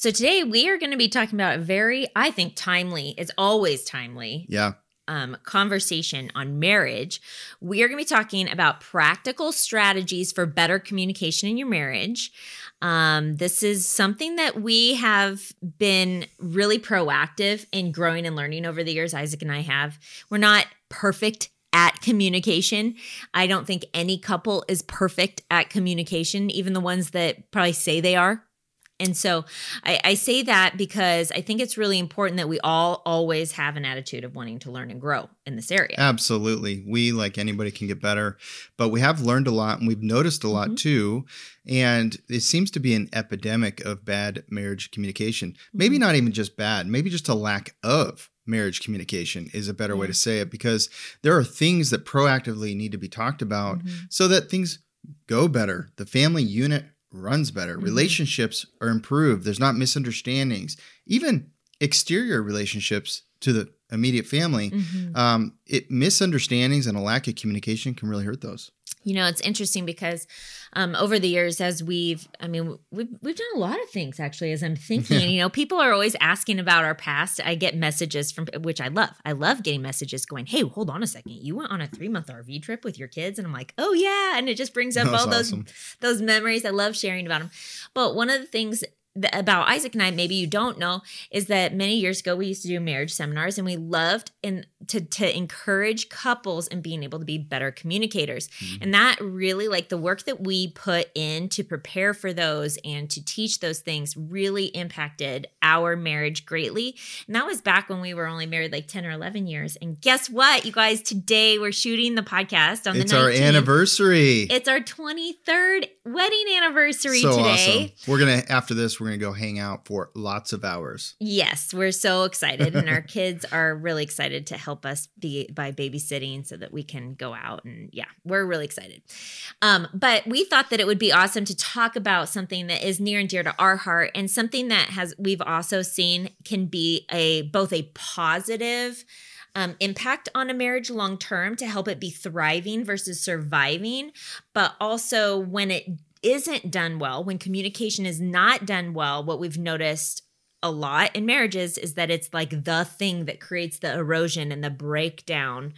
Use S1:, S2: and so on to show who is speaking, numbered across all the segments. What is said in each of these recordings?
S1: So today we are going to be talking about a very, I think, timely, it's always timely.
S2: Yeah.
S1: Um, conversation on marriage. We are going to be talking about practical strategies for better communication in your marriage. Um, this is something that we have been really proactive in growing and learning over the years. Isaac and I have. We're not perfect at communication. I don't think any couple is perfect at communication, even the ones that probably say they are. And so I, I, say that because I think it's really important that we all always have an attitude of wanting to learn and grow in this area.
S2: Absolutely. We, like anybody, can get better, but we have learned a lot and we've noticed a lot mm-hmm. too. And it seems to be an epidemic of bad marriage communication. Mm-hmm. Maybe not even just bad, maybe just a lack of marriage communication is a better way to say it because there are things that proactively need to be talked about mm-hmm. so that things go better. The family unit runs better. Mm-hmm. Relationships are improved. There's not misunderstandings. Even exterior relationships to the immediate family, mm-hmm. um, it misunderstandings and a lack of communication can really hurt those.
S1: You know, it's interesting because um, over the years, as we've, I mean, we've we've done a lot of things actually. As I'm thinking, you know, people are always asking about our past. I get messages from which I love. I love getting messages going, "Hey, hold on a second, you went on a three month RV trip with your kids," and I'm like, "Oh yeah," and it just brings up all awesome. those those memories. I love sharing about them. But one of the things about Isaac and I, maybe you don't know, is that many years ago we used to do marriage seminars and we loved in to to encourage couples and being able to be better communicators. Mm-hmm. And that really like the work that we put in to prepare for those and to teach those things really impacted our marriage greatly. And that was back when we were only married like 10 or 11 years. And guess what, you guys, today we're shooting the podcast on
S2: it's
S1: the 19th.
S2: our anniversary.
S1: It's our 23rd wedding anniversary
S2: so
S1: today.
S2: Awesome. We're going to after this we're going to go hang out for lots of hours.
S1: Yes, we're so excited and our kids are really excited to help help us be by babysitting so that we can go out and yeah we're really excited. Um, but we thought that it would be awesome to talk about something that is near and dear to our heart and something that has we've also seen can be a both a positive um, impact on a marriage long term to help it be thriving versus surviving but also when it isn't done well when communication is not done well what we've noticed a lot in marriages is that it's like the thing that creates the erosion and the breakdown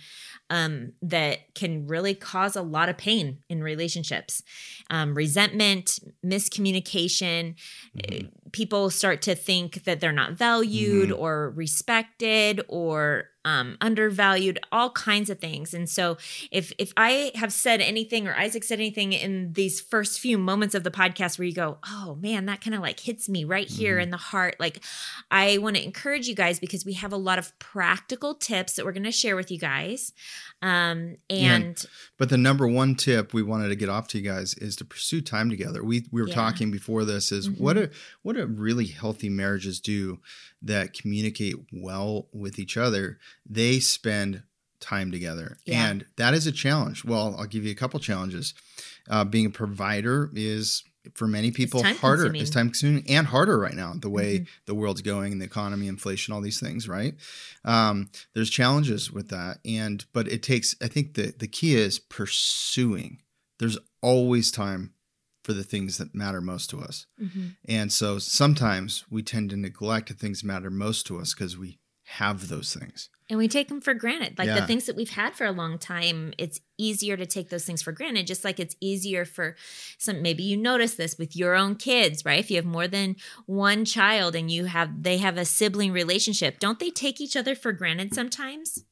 S1: um, that can really cause a lot of pain in relationships. Um, resentment, miscommunication, mm-hmm. people start to think that they're not valued mm-hmm. or respected or um, undervalued, all kinds of things. And so, if if I have said anything or Isaac said anything in these first few moments of the podcast where you go, "Oh man, that kind of like hits me right here mm-hmm. in the heart," like I want to encourage you guys because we have a lot of practical tips that we're going to share with you guys. Um, and
S2: but the number one tip we wanted to get off to you guys is to pursue time together. We we were yeah. talking before this is mm-hmm. what a what a really healthy marriages do that communicate well with each other. They spend time together, yeah. and that is a challenge. Well, I'll give you a couple challenges. Uh, being a provider is for many people it's harder consuming. it's time consuming and harder right now the way mm-hmm. the world's going and the economy inflation all these things right um, there's challenges with that and but it takes i think the the key is pursuing there's always time for the things that matter most to us mm-hmm. and so sometimes we tend to neglect the things that matter most to us because we have those things.
S1: And we take them for granted. Like yeah. the things that we've had for a long time, it's easier to take those things for granted, just like it's easier for some maybe you notice this with your own kids, right? If you have more than one child and you have they have a sibling relationship, don't they take each other for granted sometimes?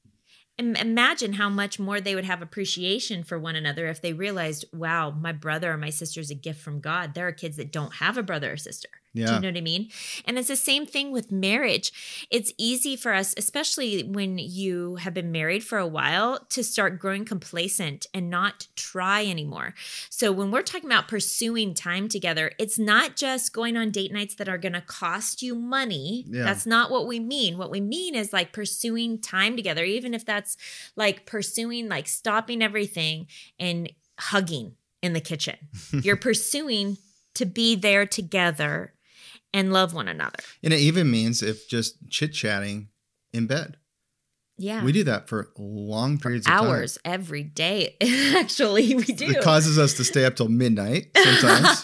S1: imagine how much more they would have appreciation for one another if they realized, wow, my brother or my sister is a gift from God. There are kids that don't have a brother or sister. Yeah. Do you know what I mean? And it's the same thing with marriage. It's easy for us, especially when you have been married for a while, to start growing complacent and not try anymore. So when we're talking about pursuing time together, it's not just going on date nights that are going to cost you money. Yeah. That's not what we mean. What we mean is like pursuing time together, even if that's like pursuing, like stopping everything and hugging in the kitchen. You're pursuing to be there together and love one another.
S2: And it even means if just chit chatting in bed.
S1: Yeah.
S2: We do that for long periods for
S1: of hours time. every day. Actually, we do.
S2: It causes us to stay up till midnight sometimes.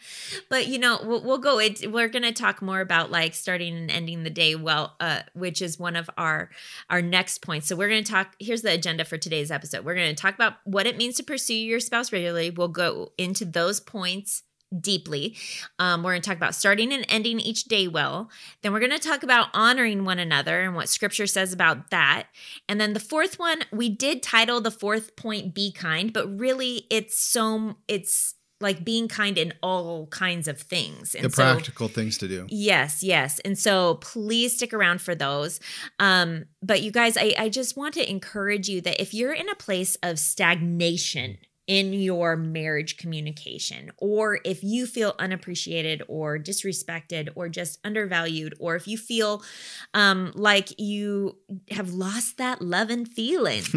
S1: but you know, we'll, we'll go. It, we're going to talk more about like starting and ending the day well, uh, which is one of our our next points. So we're going to talk. Here's the agenda for today's episode. We're going to talk about what it means to pursue your spouse regularly. We'll go into those points deeply. Um, we're going to talk about starting and ending each day well. Then we're going to talk about honoring one another and what scripture says about that. And then the fourth one, we did title the fourth point Be Kind, but really it's so, it's, like being kind in all kinds of things.
S2: And the so, practical things to do.
S1: Yes, yes. And so please stick around for those. Um, but you guys, I, I just want to encourage you that if you're in a place of stagnation, in your marriage communication, or if you feel unappreciated or disrespected or just undervalued, or if you feel um, like you have lost that love and feeling,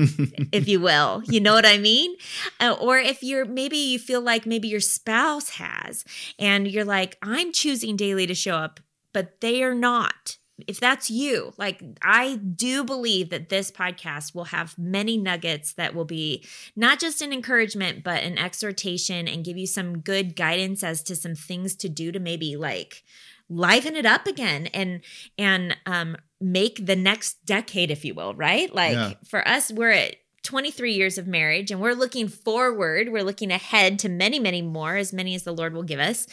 S1: if you will, you know what I mean? Uh, or if you're maybe you feel like maybe your spouse has, and you're like, I'm choosing daily to show up, but they are not if that's you, like I do believe that this podcast will have many nuggets that will be not just an encouragement, but an exhortation and give you some good guidance as to some things to do to maybe like liven it up again and and um make the next decade if you will right? Like yeah. for us we're at 23 years of marriage and we're looking forward we're looking ahead to many many more as many as the lord will give us.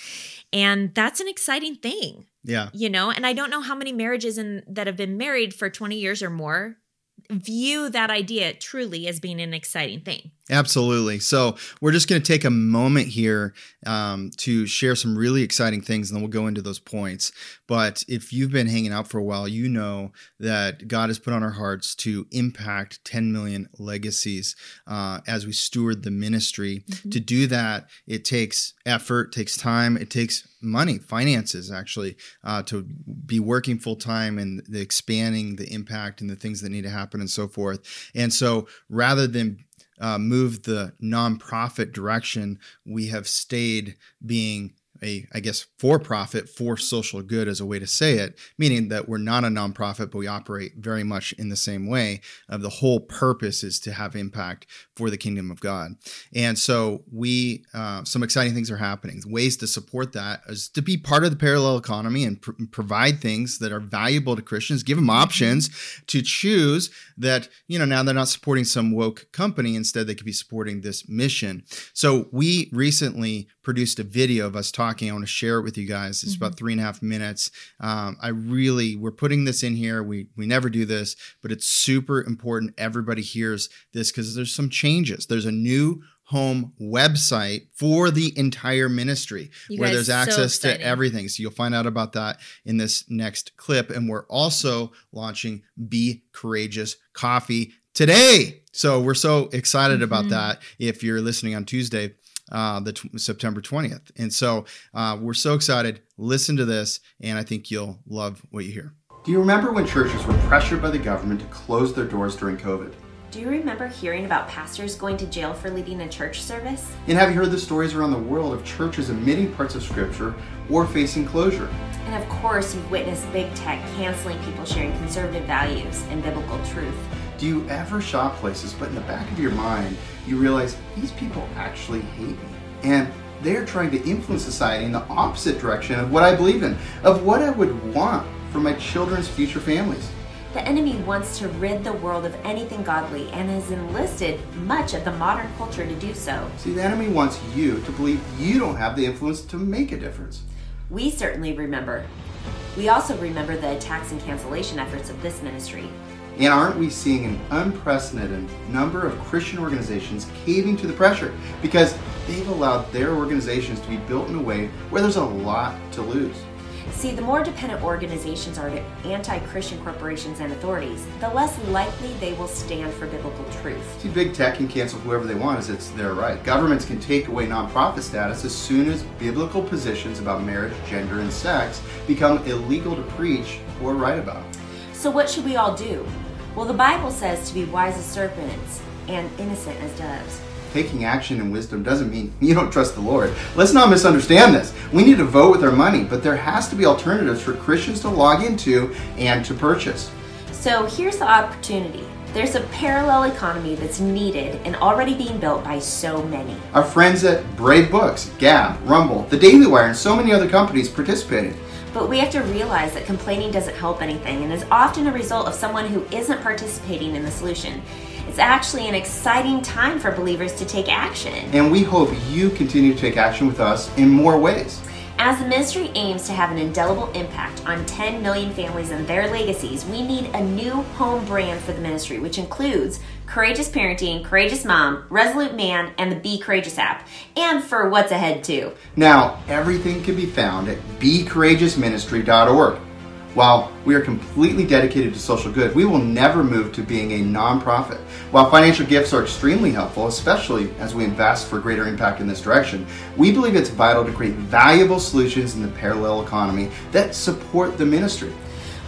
S1: And that's an exciting thing
S2: yeah.
S1: You know and i don't know how many marriages in that have been married for 20 years or more view that idea truly as being an exciting thing
S2: Absolutely. So we're just going to take a moment here um, to share some really exciting things, and then we'll go into those points. But if you've been hanging out for a while, you know that God has put on our hearts to impact 10 million legacies uh, as we steward the ministry. Mm-hmm. To do that, it takes effort, takes time, it takes money, finances actually, uh, to be working full time and the expanding the impact and the things that need to happen and so forth. And so rather than uh, moved the nonprofit direction, we have stayed being a I guess for profit for social good as a way to say it, meaning that we're not a nonprofit, but we operate very much in the same way. Of the whole purpose is to have impact for the kingdom of God, and so we uh, some exciting things are happening. Ways to support that is to be part of the parallel economy and pr- provide things that are valuable to Christians. Give them options to choose that you know now they're not supporting some woke company. Instead, they could be supporting this mission. So we recently produced a video of us talking. I want to share it with you guys. It's mm-hmm. about three and a half minutes. Um, I really, we're putting this in here. We we never do this, but it's super important. Everybody hears this because there's some changes. There's a new home website for the entire ministry you where there's access so to everything. So you'll find out about that in this next clip. And we're also launching Be Courageous Coffee today. So we're so excited mm-hmm. about that. If you're listening on Tuesday, uh, the t- September 20th. And so uh, we're so excited. Listen to this, and I think you'll love what you hear. Do you remember when churches were pressured by the government to close their doors during COVID?
S1: Do you remember hearing about pastors going to jail for leading a church service?
S2: And have you heard the stories around the world of churches omitting parts of Scripture or facing closure?
S1: And of course, you've witnessed big tech canceling people sharing conservative values and biblical truth.
S2: Do you ever shop places, but in the back of your mind, you realize these people actually hate me? And they're trying to influence society in the opposite direction of what I believe in, of what I would want for my children's future families.
S1: The enemy wants to rid the world of anything godly and has enlisted much of the modern culture to do so.
S2: See, the enemy wants you to believe you don't have the influence to make a difference.
S1: We certainly remember. We also remember the attacks and cancellation efforts of this ministry.
S2: And aren't we seeing an unprecedented number of Christian organizations caving to the pressure because they've allowed their organizations to be built in a way where there's a lot to lose?
S3: See, the more dependent organizations are to anti Christian corporations and authorities, the less likely they will stand for biblical truth.
S2: See, big tech can cancel whoever they want as it's their right. Governments can take away nonprofit status as soon as biblical positions about marriage, gender, and sex become illegal to preach or write about.
S3: So, what should we all do? Well, the Bible says to be wise as serpents and innocent as doves.
S2: Taking action and wisdom doesn't mean you don't trust the Lord. Let's not misunderstand this. We need to vote with our money, but there has to be alternatives for Christians to log into and to purchase.
S3: So, here's the opportunity. There's a parallel economy that's needed and already being built by so many.
S2: Our friends at Brave Books, Gab, Rumble, The Daily Wire, and so many other companies participated.
S3: But we have to realize that complaining doesn't help anything and is often a result of someone who isn't participating in the solution. It's actually an exciting time for believers to take action.
S2: And we hope you continue to take action with us in more ways.
S3: As the ministry aims to have an indelible impact on 10 million families and their legacies, we need a new home brand for the ministry, which includes Courageous Parenting, Courageous Mom, Resolute Man, and the Be Courageous app, and for what's ahead too.
S2: Now, everything can be found at becourageousministry.org. While we are completely dedicated to social good, we will never move to being a nonprofit. While financial gifts are extremely helpful, especially as we invest for greater impact in this direction, we believe it's vital to create valuable solutions in the parallel economy that support the ministry.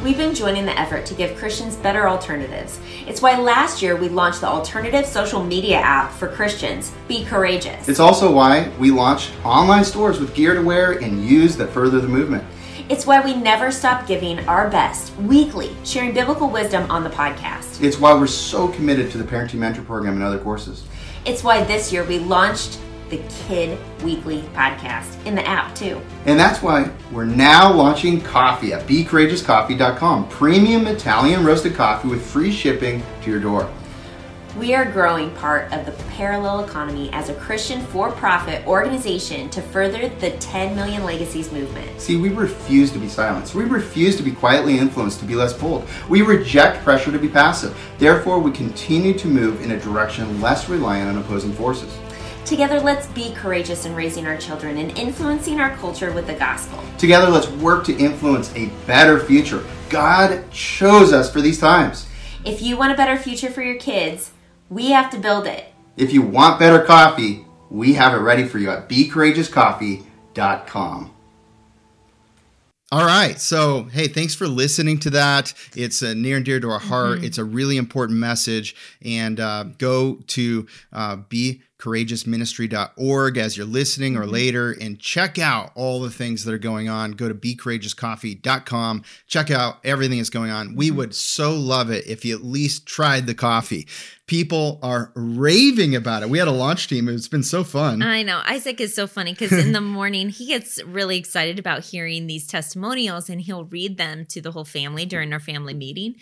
S3: We've been joining the effort to give Christians better alternatives. It's why last year we launched the alternative social media app for Christians, Be Courageous.
S2: It's also why we launched online stores with gear to wear and use that further the movement.
S3: It's why we never stop giving our best weekly, sharing biblical wisdom on the podcast.
S2: It's why we're so committed to the Parenting Mentor Program and other courses.
S3: It's why this year we launched the Kid Weekly podcast in the app too.
S2: And that's why we're now launching coffee at BeCourageousCoffee.com. Premium Italian roasted coffee with free shipping to your door.
S3: We are growing part of the parallel economy as a Christian for profit organization to further the 10 million legacies movement.
S2: See, we refuse to be silenced. We refuse to be quietly influenced to be less bold. We reject pressure to be passive. Therefore, we continue to move in a direction less reliant on opposing forces.
S3: Together, let's be courageous in raising our children and influencing our culture with the gospel.
S2: Together, let's work to influence a better future. God chose us for these times.
S3: If you want a better future for your kids, we have to build it.
S2: If you want better coffee, we have it ready for you at becourageouscoffee.com. All right. So, hey, thanks for listening to that. It's uh, near and dear to our heart. Mm-hmm. It's a really important message. And uh, go to uh, be courageousministry.org as you're listening or mm-hmm. later and check out all the things that are going on. Go to becourageouscoffee.com. Check out everything that's going on. We mm-hmm. would so love it if you at least tried the coffee. People are raving about it. We had a launch team. It's been so fun.
S1: I know. Isaac is so funny because in the morning he gets really excited about hearing these testimonials and he'll read them to the whole family during our family meeting.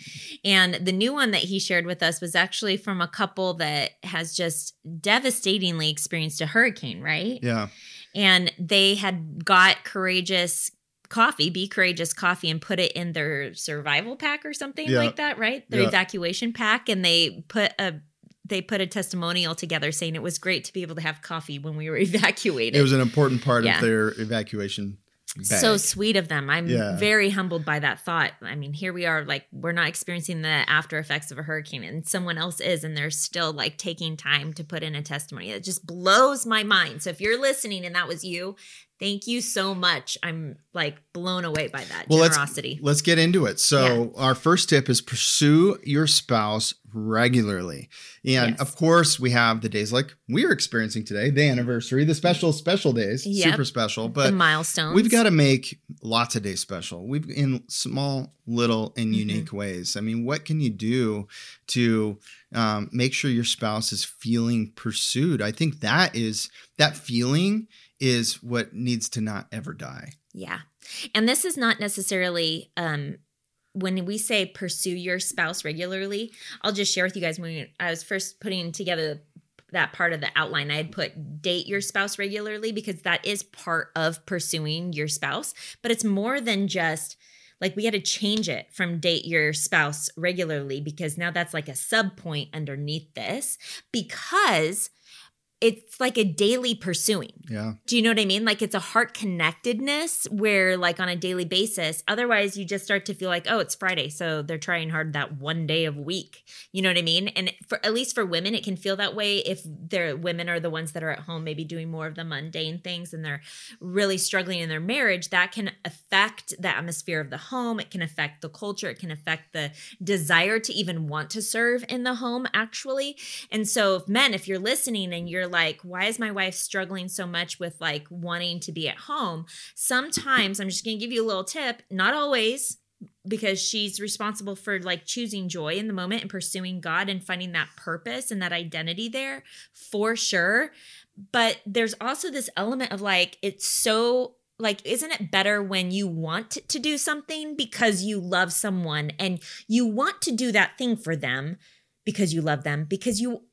S1: And the new one that he shared with us was actually from a couple that has just devastatingly experienced a hurricane, right?
S2: Yeah.
S1: And they had got courageous coffee, be courageous coffee, and put it in their survival pack or something yeah. like that, right? Their yeah. evacuation pack, and they put a they put a testimonial together saying it was great to be able to have coffee when we were evacuated.
S2: It was an important part yeah. of their evacuation Bag.
S1: So sweet of them. I'm yeah. very humbled by that thought. I mean, here we are, like, we're not experiencing the after effects of a hurricane, and someone else is, and they're still like taking time to put in a testimony. It just blows my mind. So if you're listening and that was you, Thank you so much. I'm like blown away by that well, generosity.
S2: Let's, let's get into it. So, yeah. our first tip is pursue your spouse regularly. And yes. of course, we have the days like we're experiencing today, the anniversary, the special, special days, yep. super special. But
S1: the milestones.
S2: We've got to make lots of days special. We've in small, little, and mm-hmm. unique ways. I mean, what can you do to um, make sure your spouse is feeling pursued? I think that is that feeling is what needs to not ever die.
S1: Yeah. And this is not necessarily um when we say pursue your spouse regularly, I'll just share with you guys when I was first putting together that part of the outline, I had put date your spouse regularly because that is part of pursuing your spouse, but it's more than just like we had to change it from date your spouse regularly because now that's like a sub point underneath this because it's like a daily pursuing.
S2: Yeah.
S1: Do you know what I mean? Like it's a heart connectedness where, like, on a daily basis, otherwise you just start to feel like, oh, it's Friday. So they're trying hard that one day of week. You know what I mean? And for at least for women, it can feel that way if their women are the ones that are at home, maybe doing more of the mundane things and they're really struggling in their marriage. That can affect the atmosphere of the home. It can affect the culture. It can affect the desire to even want to serve in the home, actually. And so, if men, if you're listening and you're like, why is my wife struggling so much with like wanting to be at home? Sometimes I'm just going to give you a little tip, not always because she's responsible for like choosing joy in the moment and pursuing God and finding that purpose and that identity there for sure. But there's also this element of like, it's so like isn't it better when you want to do something because you love someone and you want to do that thing for them because you love them because you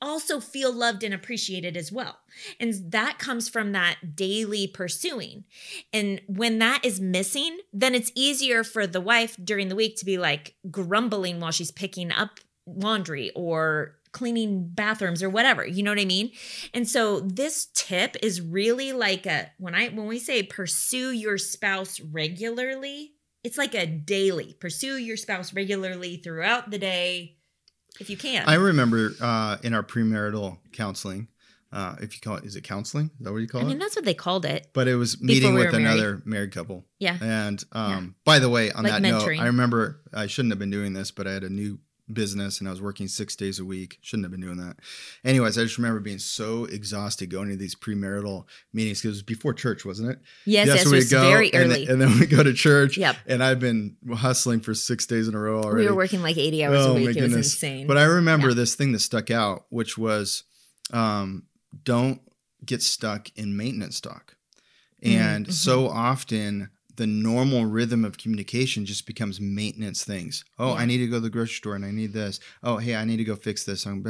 S1: also feel loved and appreciated as well. And that comes from that daily pursuing. And when that is missing, then it's easier for the wife during the week to be like grumbling while she's picking up laundry or cleaning bathrooms or whatever you know what i mean and so this tip is really like a when i when we say pursue your spouse regularly it's like a daily pursue your spouse regularly throughout the day if you can.
S2: I remember uh, in our premarital counseling, uh, if you call it, is it counseling? Is that what you call
S1: I
S2: it?
S1: mean, that's what they called it.
S2: But it was meeting
S1: we
S2: with
S1: were married.
S2: another married couple.
S1: Yeah.
S2: And um,
S1: Yeah.
S2: by the way, on
S1: Like
S2: that
S1: mentoring.
S2: note, I remember I shouldn't have been doing this, but I had a new business and I was working six days a week. Shouldn't have been doing that. Anyways, I just remember being so exhausted going to these premarital meetings because it was before church, wasn't it?
S1: Yes, yes, it
S2: we'd
S1: was very early.
S2: and then we go to church.
S1: Yep.
S2: And I've been hustling for six days in a row already.
S1: we were working like 80 hours
S2: Oh,
S1: a week. It was insane.
S2: But I remember
S1: Yeah.
S2: this thing that stuck out, which was um, don't get stuck in maintenance stock. And
S1: Mhm,
S2: so often the normal rhythm of communication just becomes maintenance things. Oh,
S1: Yeah.
S2: I need to go to the grocery store and I need this. Oh, hey, I need to go fix this. I'm,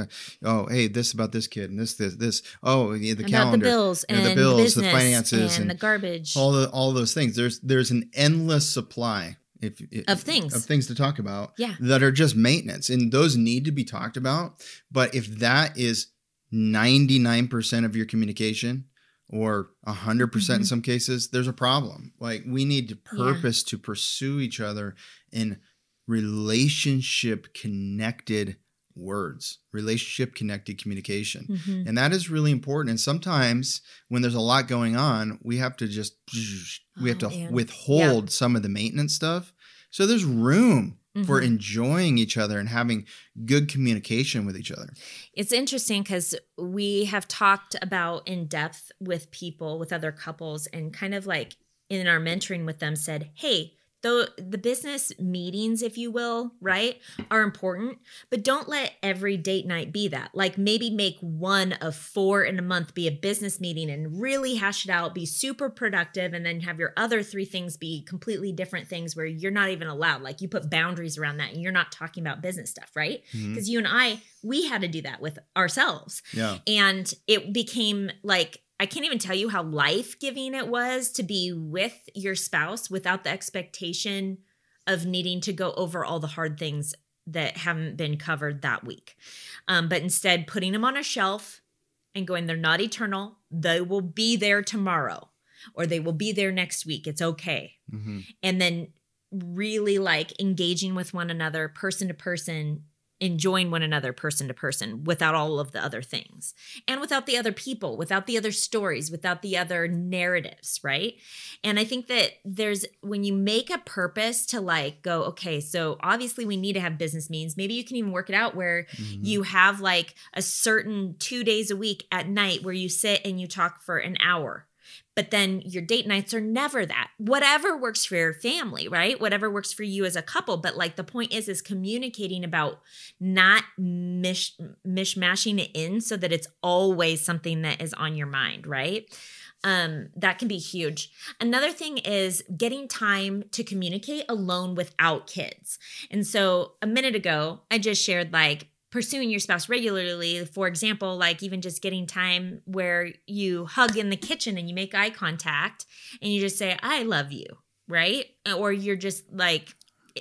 S2: oh, hey, this about this kid and this, this, this. Oh, yeah, the
S1: About
S2: calendar.
S1: the bills
S2: you know,
S1: and
S2: the bills,
S1: business
S2: the finances,
S1: and,
S2: and
S1: the garbage.
S2: all the all those things. There's there's an endless supply if, if
S1: Of things.
S2: of things to talk about
S1: Yeah.
S2: that are just maintenance, and those need to be talked about. But if that is ninety nine percent of your communication, or hundred percent in some cases, there's a problem. Like we need to
S1: Yeah.
S2: purpose to pursue each other in relationship connected words, relationship connected communication.
S1: Mhm.
S2: And that is really important. And sometimes when there's a lot going on, we have to just we have
S1: Oh,
S2: to
S1: man.
S2: withhold some of the maintenance stuff. So there's room for
S1: Mhm.
S2: enjoying each other and having good communication with each other.
S1: It's interesting because we have talked about in depth with people, with other couples, and kind of like in our mentoring with them said, hey, though the business meetings, if you will, right, are important, but don't let every date night be that. Like maybe make one of four in a month be a business meeting and really hash it out, be super productive, and then have your other three things be completely different things where you're not even allowed. Like you put boundaries around that and you're not talking about business stuff, right?
S2: Mm-hmm.
S1: Because you and I we had to do that with ourselves
S2: Yeah.
S1: and it became like I can't even tell you how life-giving it was to be with your spouse without the expectation of needing to go over all the hard things that haven't been covered that week. Um, but instead putting them on a shelf and going they're not eternal. They will be there tomorrow or they will be there next week. It's okay
S2: Mhm.
S1: and then really like engaging with one another person to person enjoying one another person to person without all of the other things and without the other people without the other stories without the other narratives right and i think that there's when you make a purpose to like go okay so obviously we need to have business means. maybe you can even work it out where
S2: Mhm.
S1: you have like a certain two days a week at night where you sit and you talk for an hour but then your date nights are never that. Whatever works for your family right? Whatever works for you as a couple. But like the point is is communicating about not mish mishmashing it in so that it's always something that is on your mind right? Um that can be huge. Another thing is getting time to communicate alone without kids. And so a minute ago i just shared like pursuing your spouse regularly for example like even just getting time where you hug in the kitchen and you make eye contact and you just say i love you right? Or you're just like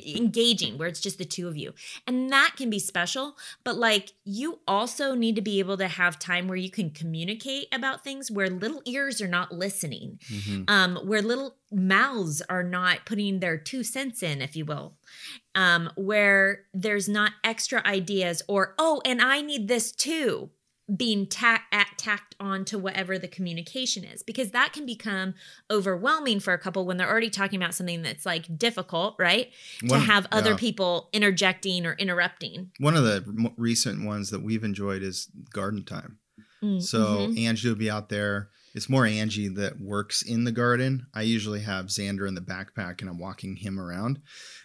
S1: engaging where it's just the two of you. And that can be special, but like you also need to be able to have time where you can communicate about things where little ears are not listening.
S2: Mhm.
S1: Um where little mouths are not putting their two cents in, if you will. Um where there's not extra ideas or oh, and I need this too being at tacked on to whatever the communication is because that can become overwhelming for a couple when they're already talking about something that's like difficult right
S2: One-
S1: to have other
S2: yeah.
S1: people interjecting or interrupting
S2: One of the m- recent ones that we've enjoyed is garden time.
S1: Mm,
S2: So
S1: mhm.
S2: Angie will be out there. It's more Angie that works in the garden. I usually have Xander in the backpack and I'm walking him around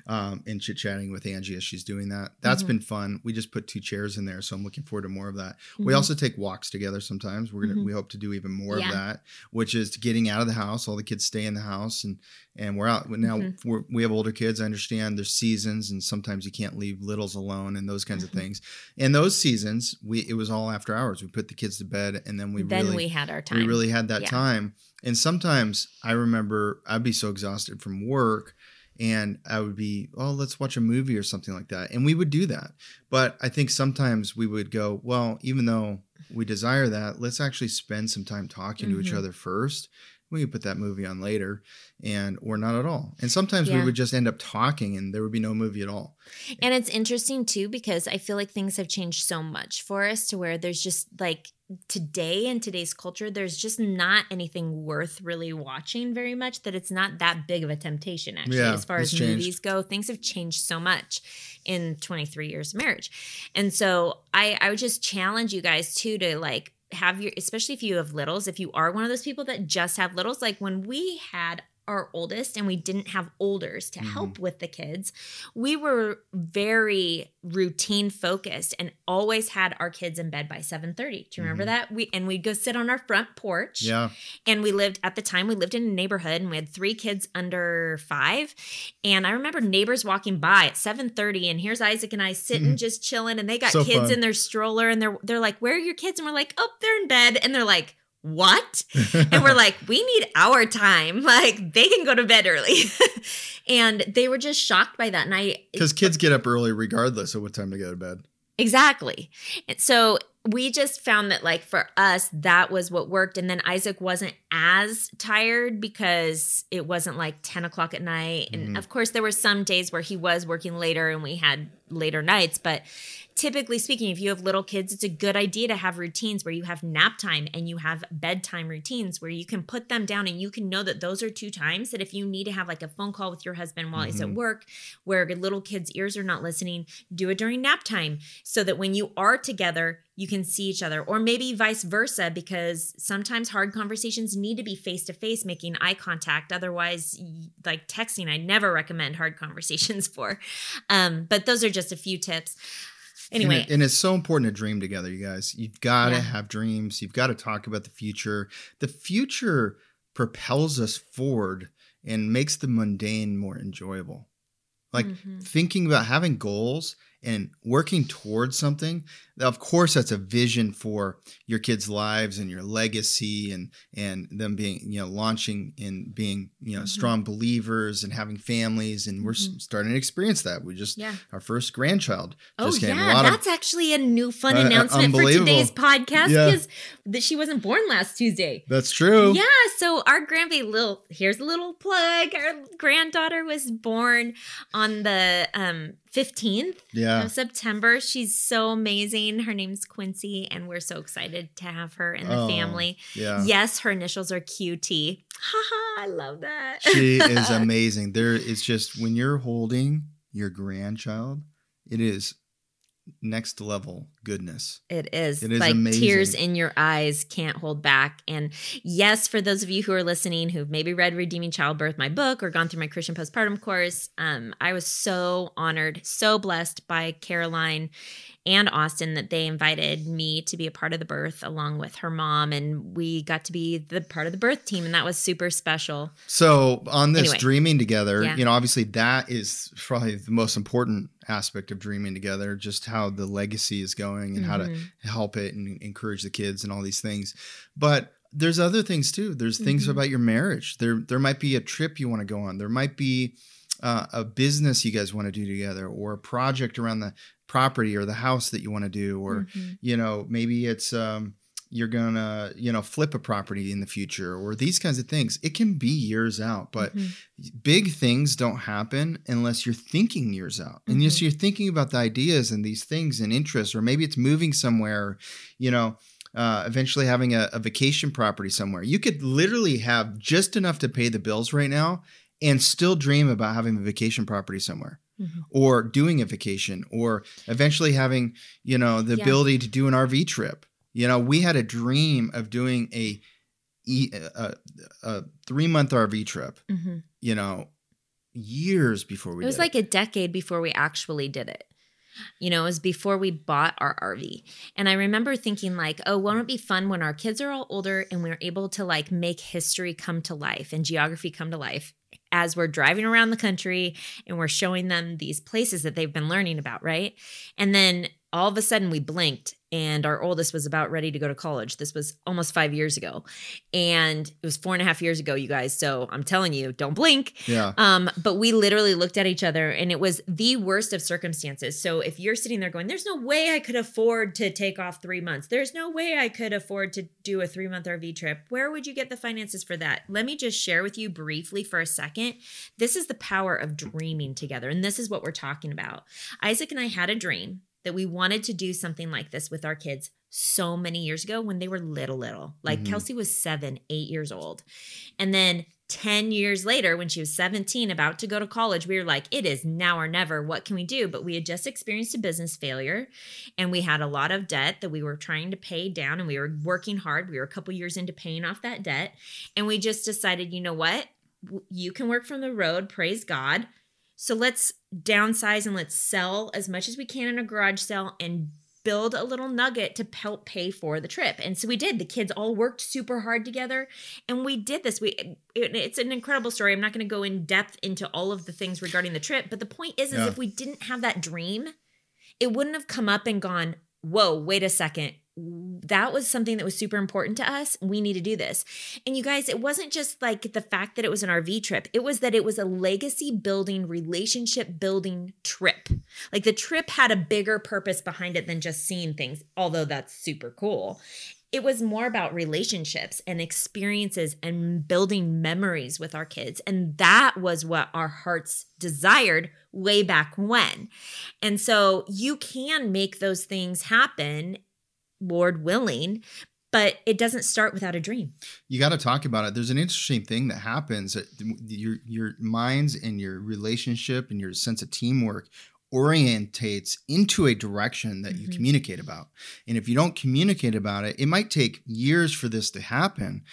S2: um, and chit chatting with Angie as she's doing that. That's
S1: Mhm.
S2: been fun. We just put two chairs in there, so I'm looking forward to more of that. We
S1: Mhm.
S2: also take walks together sometimes. We're gonna
S1: Mhm.
S2: we hope to do even more
S1: Yeah.
S2: of that, which is getting out of the house. All the kids stay in the house and and we're out now.
S1: Mhm.
S2: We're, we have older kids. I understand there's seasons and sometimes you can't leave littles alone and those kinds of things. And those seasons, we it was all after hours. We put the kids to bed and then we
S1: then
S2: really
S1: we had our time
S2: we really had that
S1: Yeah.
S2: time. And sometimes I remember I'd be so exhausted from work and I would be, oh, let's watch a movie or something like that. And we would do that. But I think sometimes we would go, well, even though we desire that, let's actually spend some time talking to each
S1: Mhm.
S2: other first. We could put that movie on later and or not at all. And sometimes we would just end up talking and there would be no movie at all.
S1: And it's interesting too because I feel like things have changed so much for us to where there's just like today in today's culture, there's just not anything worth really watching very much. That it's not that big of a temptation actually,
S2: Yeah,
S1: as far as
S2: changed.
S1: movies go. Things have changed so much in 23 years of marriage, and so I I would just challenge you guys too to like have your especially if you have littles if you are one of those people that just have littles like when we had our oldest and we didn't have olders to
S2: Mhm.
S1: help with the kids we were very routine focused and always had our kids in bed by 7:30 do you remember
S2: Mhm.
S1: that we and we'd go sit on our front porch
S2: Yeah.
S1: and we lived at the time we lived in a neighborhood and we had three kids under five and i remember neighbors walking by at 7.30 and here's isaac and i sitting just chilling and they got
S2: So
S1: kids
S2: fun.
S1: in their stroller and they're they're like where are your kids and we're like oh they're in bed and they're like what and we're like we need our time like they can go to bed early and they were just shocked by that and i
S2: Because kids get up early regardless of what time they go to bed.
S1: Exactly. And so we just found that like for us that was what worked and then isaac wasn't as tired because it wasn't like 10 o'clock at night and
S2: Mhm.
S1: of course there were some days where he was working later and we had later nights but typically speaking if you have little kids it's a good idea to have routines where you have nap time and you have bedtime routines where you can put them down and you can know that those are two times that if you need to have like a phone call with your husband while he's at
S2: Mhm.
S1: work where little kids ears are not listening do it during nap time so that when you are together you can see each other or maybe vice versa because sometimes hard conversations need to be face to face making eye contact otherwise like texting i never recommend hard conversations for um, but those are just a few tips anyway
S2: And, it- and it's so important to dream together, you guys. You've got to
S1: Yeah.
S2: have dreams. You've got to talk about the future. The future propels us forward and makes the mundane more enjoyable. Like
S1: Mhm.
S2: thinking about having goals and working towards something. Of course, that's a vision for your kids' lives and your legacy and and them being you know launching and being you know
S1: Mhm.
S2: strong believers and having families. And we're s
S1: Mhm.
S2: starting to experience that. We just
S1: yeah
S2: our first grandchild
S1: Oh
S2: just came.
S1: yeah,
S2: lot of
S1: that's actually a new fun
S2: Uh, uh,
S1: announcement for today's podcast
S2: Yeah.
S1: because that she wasn't born last Tuesday.
S2: That's true.
S1: Yeah, so our grandbaby little here's a little plug. Our granddaughter was born on the um 15th
S2: Yeah.
S1: of September. She's so amazing. Her name's Quincy, and we're so excited to have her in the
S2: Oh,
S1: family.
S2: Yeah.
S1: Yes, her initials are QT. Haha, I love that.
S2: She is amazing. There is just when you're holding your grandchild, it is next level goodness.
S1: It is.
S2: It is
S1: like
S2: amazing.
S1: tears in your eyes can't hold back. And yes, for those of you who are listening who've maybe read Redeeming Childbirth, my book, or gone through my Christian postpartum course, um, I was so honored, so blessed by Caroline and Austin that they invited me to be a part of the birth along with her mom. And we got to be the part of the birth team. And that was super special.
S2: So on this
S1: Anyway.
S2: dreaming together,
S1: Yeah.
S2: you know, obviously that is probably the most important aspect of dreaming together, just how the legacy is going and how to
S1: Mhm.
S2: help it and encourage the kids and all these things. But there's other things too. There's things
S1: Mhm.
S2: about your marriage. There there might be a trip you want to go on. There might be uh, a business you guys want to do together, or a project around the property or the house that you want to do, or
S1: Mhm.
S2: you know maybe it's um, you're gonna you know flip a property in the future, or these kinds of things. It can be years out, but
S1: Mhm.
S2: big things don't happen unless you're thinking years out. And yes,
S1: Mhm.
S2: you're thinking about the ideas and these things and interests, or maybe it's moving somewhere, you know, uh, eventually having a, a vacation property somewhere. You could literally have just enough to pay the bills right now and still dream about having a vacation property somewhere
S1: Mhm.
S2: or doing a vacation or eventually having, you know, the
S1: Yeah.
S2: ability to do an RV trip. You know, we had a dream of doing a a three month RV trip
S1: Mhm.
S2: you know, years before we
S1: It was like a decade before we actually did it. You know, it was before we bought our RV. And I remember thinking, like, oh, won't it be fun when our kids are all older and we're able to like make history come to life and geography come to life as we're driving around the country and we're showing them these places that they've been learning about, right? And then all of a sudden we blinked and our oldest was about ready to go to college. This was almost five years ago. And it was four and a half years ago, you guys. So I'm telling you, don't blink.
S2: yeah.
S1: Um, but we literally looked at each other and it was the worst of circumstances. So if you're sitting there going, There's no way I could afford to take off three months, there's no way I could afford to do a three month RV trip, where would you get the finances for that? Let me just share with you briefly for a second. This is the power of dreaming together. And this is what we're talking about. Isaac and I had a dream that we wanted to do something like this with our kids so many years ago when they were little, little. Like
S2: Mhm.
S1: Kelsey was seven, eight years old. And then 10 years later, when she was 17, about to go to college, we were like, it is now or never. What can we do? But we had just experienced a business failure and we had a lot of debt that we were trying to pay down and we were working hard. We were a couple years into paying off that debt. And we just decided, you know what? You can work from the road, praise God. So let's downsize and let's sell as much as we can in a garage sale and build a little nugget to help pay for the trip. And so we did. The kids all worked super hard together and we did this. We it, it's an incredible story. I'm not going to go in depth into all of the things regarding the trip, but the point is is
S2: Yeah.
S1: if we didn't have that dream, it wouldn't have come up and gone, "Whoa, wait a second. That was something that was super important to us. We need to do this." And you guys, it wasn't just like the fact that it was an RV trip. It was that it was a legacy building, relationship building trip. Like the trip had a bigger purpose behind it than just seeing things, although that's super cool. It was more about relationships and experiences and building memories with our kids. And that was what our hearts desired way back when. And so you can make those things happen, Lord willing, but it doesn't start without a dream.
S2: you got to talk about it. There's an interesting thing that happens. That your your minds and your relationship and your sense of teamwork orientates into a direction that you
S1: Mhm.
S2: communicate about. And if you don't communicate about it, it might take years for this to happen.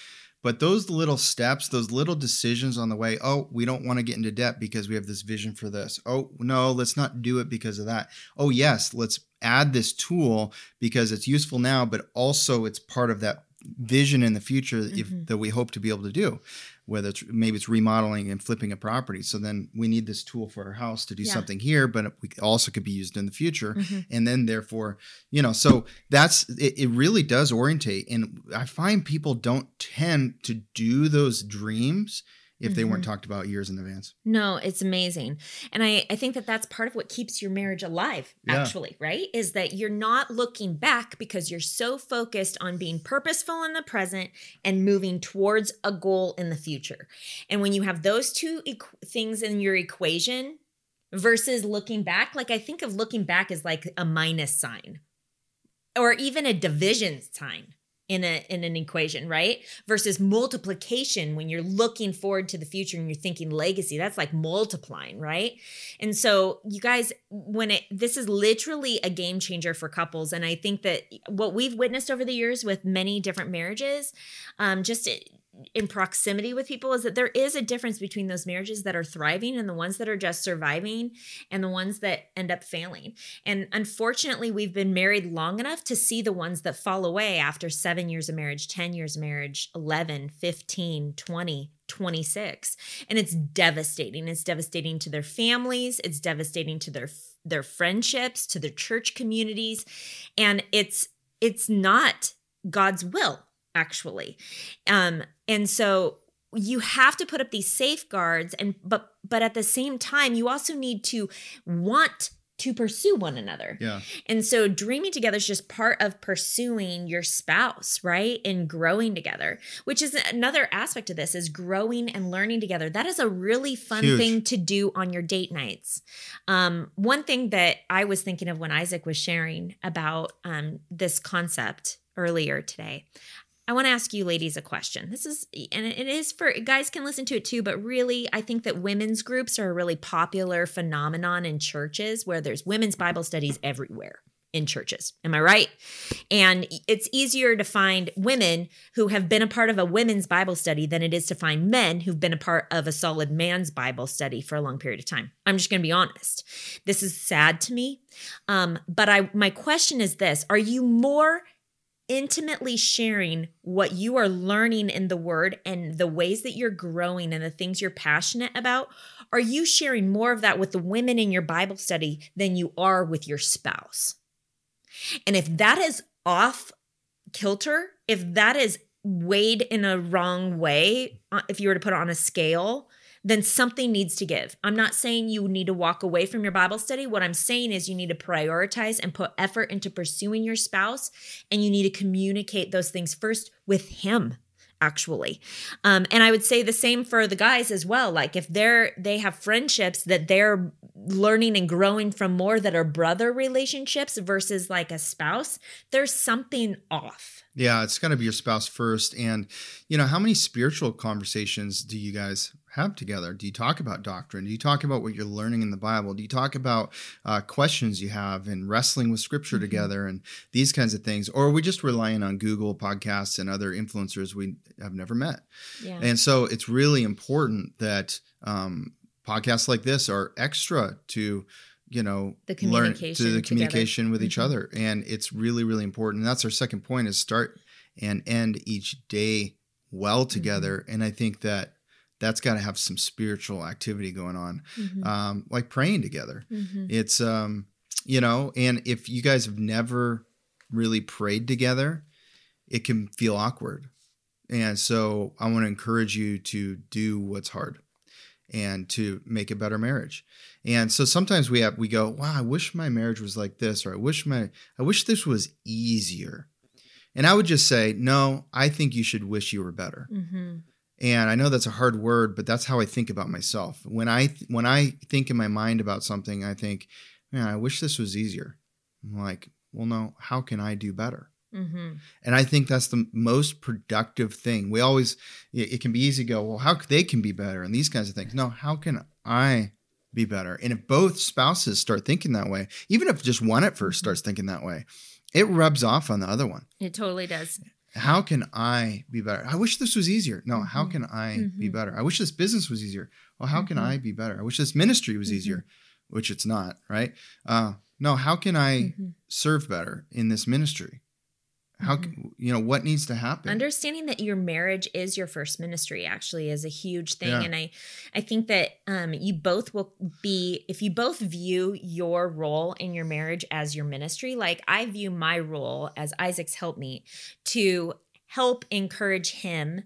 S2: But those little steps, those little decisions on the way, oh, we don't want to get into debt because we have this vision for this. Oh, no, let's not do it because of that. Oh, yes, let's add this tool because it's useful now, but also it's part of that vision in the future if,
S1: Mhm.
S2: that we hope to be able to do. Whether it's maybe it's remodeling and flipping a property. So then we need this tool for our house to do
S1: Yeah.
S2: something here, but we also could be used in the future
S1: Mhm.
S2: and then therefore you know so that's it, it really does orientate and i find people don't tend to do those dreams if they weren't
S1: Mhm.
S2: talked about years in advance
S1: No, it's amazing. And I, I think that that's part of what keeps your marriage alive,
S2: Yeah.
S1: actually, right? Is that you're not looking back because you're so focused on being purposeful in the present and moving towards a goal in the future. And when you have those two equ- things in your equation versus looking back, like I think of looking back as like a minus sign or even a division sign in a in an equation, right? Versus multiplication when you're looking forward to the future and you're thinking legacy. That's like multiplying, right? And so you guys when it this is literally a game changer for couples and I think that what we've witnessed over the years with many different marriages um just in proximity with people is that there is a difference between those marriages that are thriving and the ones that are just surviving and the ones that end up failing. And unfortunately, we've been married long enough to see the ones that fall away after seven years of marriage, 10 years of marriage, 11, 15, 20. 26 and it's devastating it's devastating to their families it's devastating to their their friendships to their church communities and it's it's not god's will actually. Um, and so you have to put up these safeguards and but but at the same time you also need to want to pursue one another.
S2: Yeah.
S1: And so dreaming together is just part of pursuing your spouse, right? And growing together, which is another aspect of this is growing and learning together. That is a really fun
S2: Huge.
S1: thing to do on your date nights. Um, one thing that I was thinking of when Isaac was sharing about um, this concept earlier today, I want to ask you ladies a question. This is, and it is for guys can listen to it too, but really, I think that women's groups are a really popular phenomenon in churches where there's women's Bible studies everywhere in churches. Am I right? And it's easier to find women who have been a part of a women's Bible study than it is to find men who've been a part of a solid man's Bible study for a long period of time. I'm just going to be honest. This is sad to me. Um, but I, my question is this: Are you more intimately sharing what you are learning in the word and the ways that you're growing and the things you're passionate about are you sharing more of that with the women in your bible study than you are with your spouse? And if that is off kilter if that is weighed in a wrong way uh, if you were to put it on a scale then something needs to give. I'm not saying you need to walk away from your Bible study. What I'm saying is you need to prioritize and put effort into pursuing your spouse, and you need to communicate those things first with Him actually um, and i would say the same for the guys as well like if they're they have friendships that they're learning and growing from more that are brother relationships versus like a spouse there's something off
S2: Yeah, it's got to be your spouse first. And, you know, how many spiritual conversations do you guys have together? Do you talk about doctrine? Do you talk about what you're learning in the Bible? Do you talk about uh, questions you have and wrestling with scripture
S1: Mhm.
S2: together and these kinds of things? Or are we just relying on Google podcasts and other influencers we have never met?
S1: yeah
S2: And so it's really important that um, podcasts like this are extra to, you know,
S1: The
S2: learn
S1: communication
S2: to the
S1: together.
S2: communication with each
S1: Mhm.
S2: other. And it's really, really important. And that's our second point is start and end each day well
S1: Mm-hmm.
S2: together. And I think that that's got to have some spiritual activity going on,
S1: Mhm.
S2: um, like praying together.
S1: Mhm.
S2: It's, um, you know, and if you guys have never really prayed together, it can feel awkward. And so I want to encourage you to do what's hard and to make a better marriage. And so sometimes we have we go, "Wow, I wish my marriage was like this," or "I wish my I wish this was easier." And I would just say, "No, I think you should wish you were better."
S1: Mhm.
S2: And I know that's a hard word, but that's how I think about myself. When I when I think in my mind about something, I think, "Man, I wish this was easier." I'm like, "Well, no, how can I do better?"
S1: Mhm.
S2: And I think that's the most productive thing. We always, it can be easy to go, well, how they can be better and these kinds of things. No, how can I be better? And if both spouses start thinking that way, even if just one at first starts thinking that way, it rubs off on the other one.
S1: It totally does.
S2: How can I be better? I wish this was easier. No, how
S1: Mhm.
S2: can I be
S1: Mhm.
S2: better? I wish this business was easier. Well, how can
S1: Mhm.
S2: I be better? I wish this ministry was
S1: Mhm.
S2: easier, which it's not, right? Uh, no, how can I
S1: Mhm.
S2: serve better in this ministry? How
S1: Mhm.
S2: you know what needs to happen?
S1: understanding that your marriage is your first ministry actually is a huge thing
S2: Yeah.
S1: and i i think that um you both will be if you both view your role in your marriage as your ministry like i view my role as isaac's helpmeet to help encourage him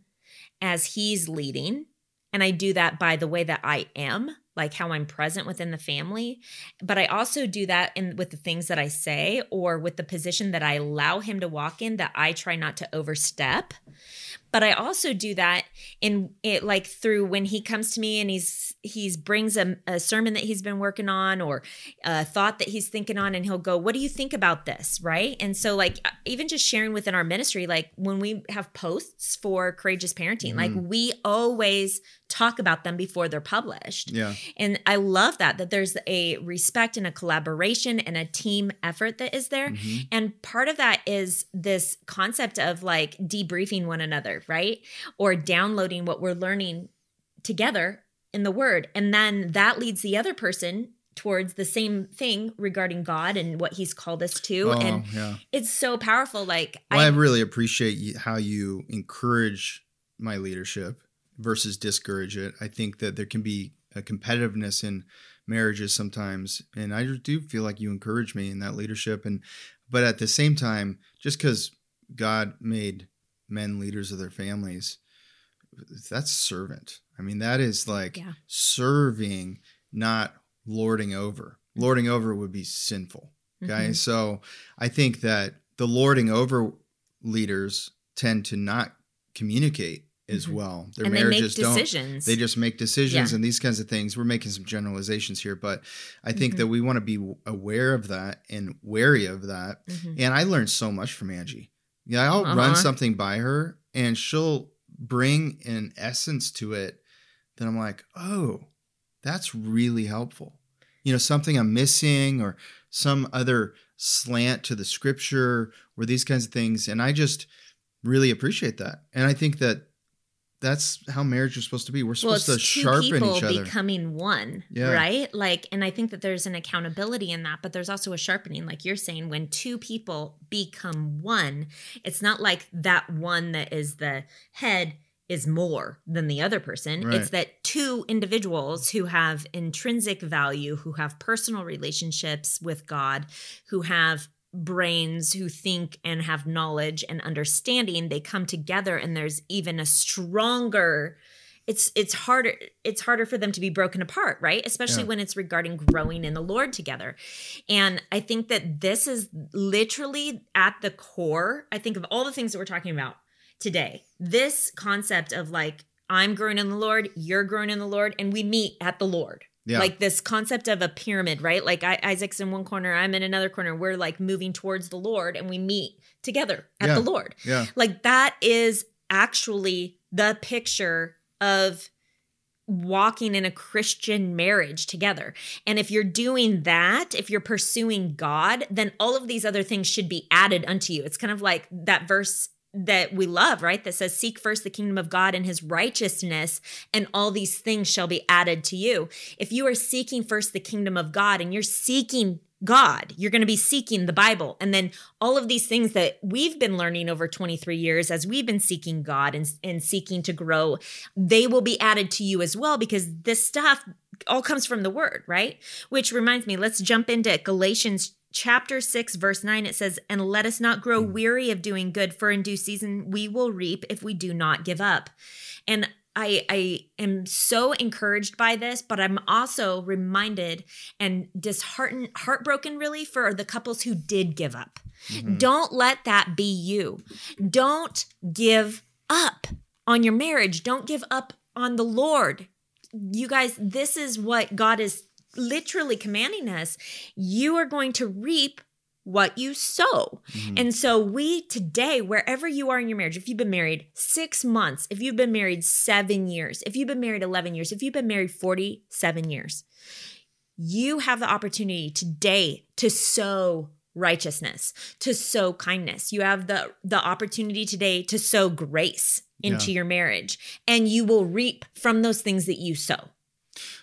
S1: as he's leading and i do that by the way that i am like how i'm present within the family but i also do that in with the things that i say or with the position that i allow him to walk in that i try not to overstep but i also do that in it like through when he comes to me and he's he's brings a, a sermon that he's been working on or a thought that he's thinking on and he'll go what do you think about this right and so like even just sharing within our ministry like when we have posts for courageous parenting like
S2: Mhm.
S1: we always talk about them before they're published
S2: yeah,
S1: and I love that that there's a respect and a collaboration and a team effort that is there.
S2: Mhm.
S1: And part of that is this concept of like debriefing one another, right? Or downloading what we're learning together in the word. And then that leads the other person towards the same thing regarding God and what he's called us to.
S2: Oh,
S1: and
S2: yeah.
S1: it's so powerful. Like
S2: Well, I, really appreciate how you encourage my leadership versus discourage it. I think that there can be a competitiveness in marriages sometimes, and I do feel like you encourage me in that leadership. And but at the same time, just because God made men leaders of their families, that's servant. I mean, that is like
S1: Yeah.
S2: serving, not lording over. Lording over would be sinful. Okay.
S1: Mhm.
S2: So I think that the lording over leaders tend to not communicate as
S1: Mhm.
S2: well. Their
S1: and they make
S2: marriages don't. They just make decisions
S1: Yeah.
S2: and these kinds of things. We're making some generalizations here, but I think
S1: Mhm.
S2: that we want to be aware of that and wary of that.
S1: Mhm.
S2: And I learned so much from Angie. Yeah, I'll run
S1: Uh-huh.
S2: something by her and she'll bring an essence to it that I'm like, oh, that's really helpful. You know, something I'm missing or some other slant to the scripture or these kinds of things. And I just really appreciate that. And I think that that's how marriage is supposed to be. We're
S1: well,
S2: supposed
S1: it's
S2: to
S1: two
S2: sharpen
S1: people
S2: each other.
S1: becoming one,
S2: Yeah.
S1: right? Like, and I think that there's an accountability in that, but there's also a sharpening. Like you're saying, when two people become one, it's not like that one that is the head is more than the other person.
S2: Right.
S1: It's that two individuals who have intrinsic value, who have personal relationships with God, who have brains who think and have knowledge and understanding they come together and there's even a stronger it's it's harder it's harder for them to be broken apart right? Especially
S2: Yeah.
S1: when it's regarding growing in the lord together. And i think that this is literally at the core i think of all the things that we're talking about today. This concept of like i'm growing in the lord you're growing in the lord and we meet at the lord
S2: Yeah.
S1: like this concept of a pyramid right like I, isaac's in one corner i'm in another corner we're like moving towards the lord and we meet together at
S2: Yeah.
S1: the lord
S2: yeah.
S1: like that is actually the picture of walking in a Christian marriage together. And if you're doing that, if you're pursuing God, then all of these other things should be added unto you. It's kind of like that verse that we love, right? That says, Seek first the kingdom of God and his righteousness, and all these things shall be added to you. If you are seeking first the kingdom of God and you're seeking God, you're going to be seeking the Bible. And then all of these things that we've been learning over 23 years as we've been seeking God and, and seeking to grow, they will be added to you as well because this stuff all comes from the word, right? Which reminds me, let's jump into Galatians chapter 6 verse 9 it says and let us not grow weary of doing good for in due season we will reap if we do not give up and I, I am so encouraged by this, but I'm also reminded and disheartened, heartbroken really for the couples who did give up.
S2: Mhm.
S1: Don't let that be you. Don't give up on your marriage. Don't give up on the Lord. You guys, this is what God is literally commanding us. You are going to reap what you sow.
S2: Mhm.
S1: And so, we today, wherever you are in your marriage, if you've been married six months, if you've been married seven years, if you've been married 11 years, if you've been married 47 years, you have the opportunity today to sow righteousness to sow kindness you have the the opportunity today to sow grace into your marriage and you will reap from those things that you sow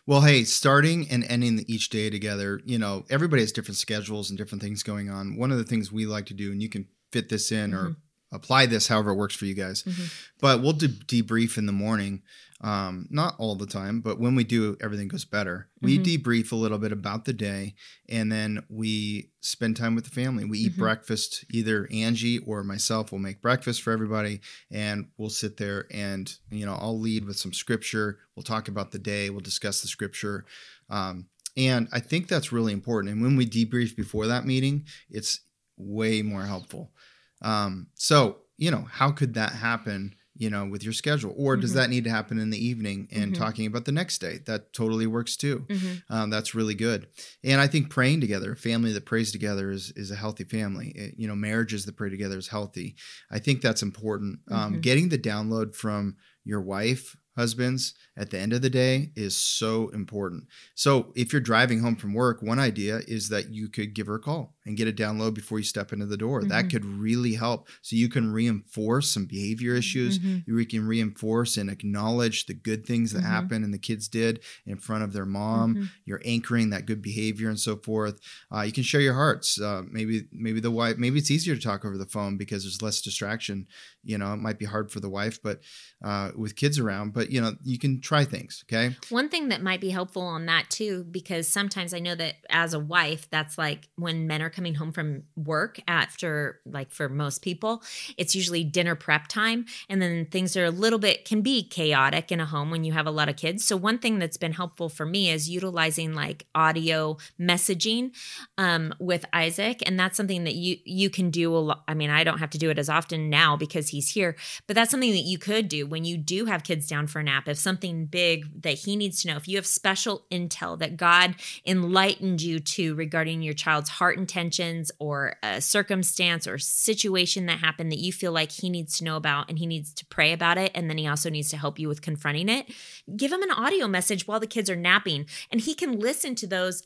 S2: Well, hey, starting and ending each day together, you know, everybody has different schedules and different things going on. One of the things we like to do, and you can fit this in or apply this however it works for you guys,
S1: Mhm.
S2: but we'll de- debrief in the morning. Um, not all the time, but when we do, everything goes better. We
S1: Mhm.
S2: debrief a little bit about the day and then we spend time with the family. We eat
S1: Mhm.
S2: breakfast. Either Angie or myself will make breakfast for everybody and we'll sit there and, you know, I'll lead with some scripture. We'll talk about the day. We'll discuss the scripture. Um, and I think that's really important. And when we debrief before that meeting, it's way more helpful. Um, so, you know, how could that happen, you know, with your schedule? Or does
S1: Mhm.
S2: that need to happen in the evening and
S1: Mhm.
S2: talking about the next day? That totally works too.
S1: Mhm.
S2: Um, that's really good. And I think praying together, a family that prays together is, is a healthy family. It- you know, marriages that pray together is healthy. I think that's important. Um,
S1: Mhm.
S2: Getting the download from your wife, husbands, at the end of the day is so important. So if you're driving home from work, one idea is that you could give her a call and get a download before you step into the door. That
S1: Mhm.
S2: could really help. So you can reinforce some behavior issues.
S1: Mhm.
S2: You can reinforce and acknowledge the good things that
S1: Mhm.
S2: happen and the kids did in front of their mom.
S1: Mhm.
S2: You're anchoring that good behavior and so forth. Uh, you can share your hearts. Uh, maybe maybe the wife. Maybe it's easier to talk over the phone because there's less distraction. You know, it might be hard for the wife, but uh, with kids around. But you know, you can try things. Okay.
S1: One thing that might be helpful on that too, because sometimes I know that as a wife, that's like when men are coming home from work after, like for most people, it's usually dinner prep time. And then things are a little bit, can be chaotic in a home when you have a lot of kids. So, one thing that's been helpful for me is utilizing like audio messaging um, with Isaac. And that's something that you, you can do a lot. I mean, I don't have to do it as often now because he's here, but that's something that you could do when you do have kids down for a nap. If something big that he needs to know, if you have special intel that God enlightened you to regarding your child's heart intentions or a circumstance or situation that happened that you feel like he needs to know about and he needs to pray about it, and then he also needs to help you with confronting it, give him an audio message while the kids are napping, and he can listen to those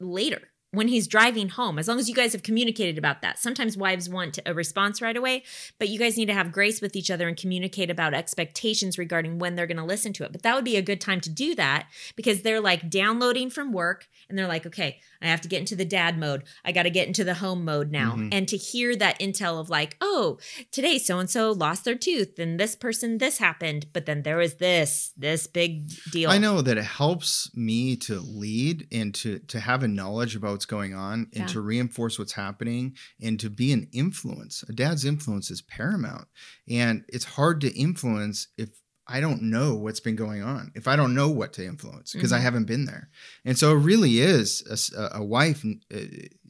S1: later when he's driving home, as long as you guys have communicated about that. Sometimes wives want a response right away, but you guys need to have grace with each other and communicate about expectations regarding when they're going to listen to it. But that would be a good time to do that because they're like downloading from work and they're like, okay, I have to get into the dad mode. I got to get into the home mode now. Mm-hmm. And to hear that intel of like, oh, today so and so lost their tooth and this person, this happened, but then there was this, this big deal.
S2: I know that it helps me to lead and to, to have a knowledge about what's going on and yeah. to reinforce what's happening and to be an influence. A dad's influence is paramount. And it's hard to influence if I don't know what's been going on, if I don't know what to influence because mm-hmm. I haven't been there. And so it really is a, a wife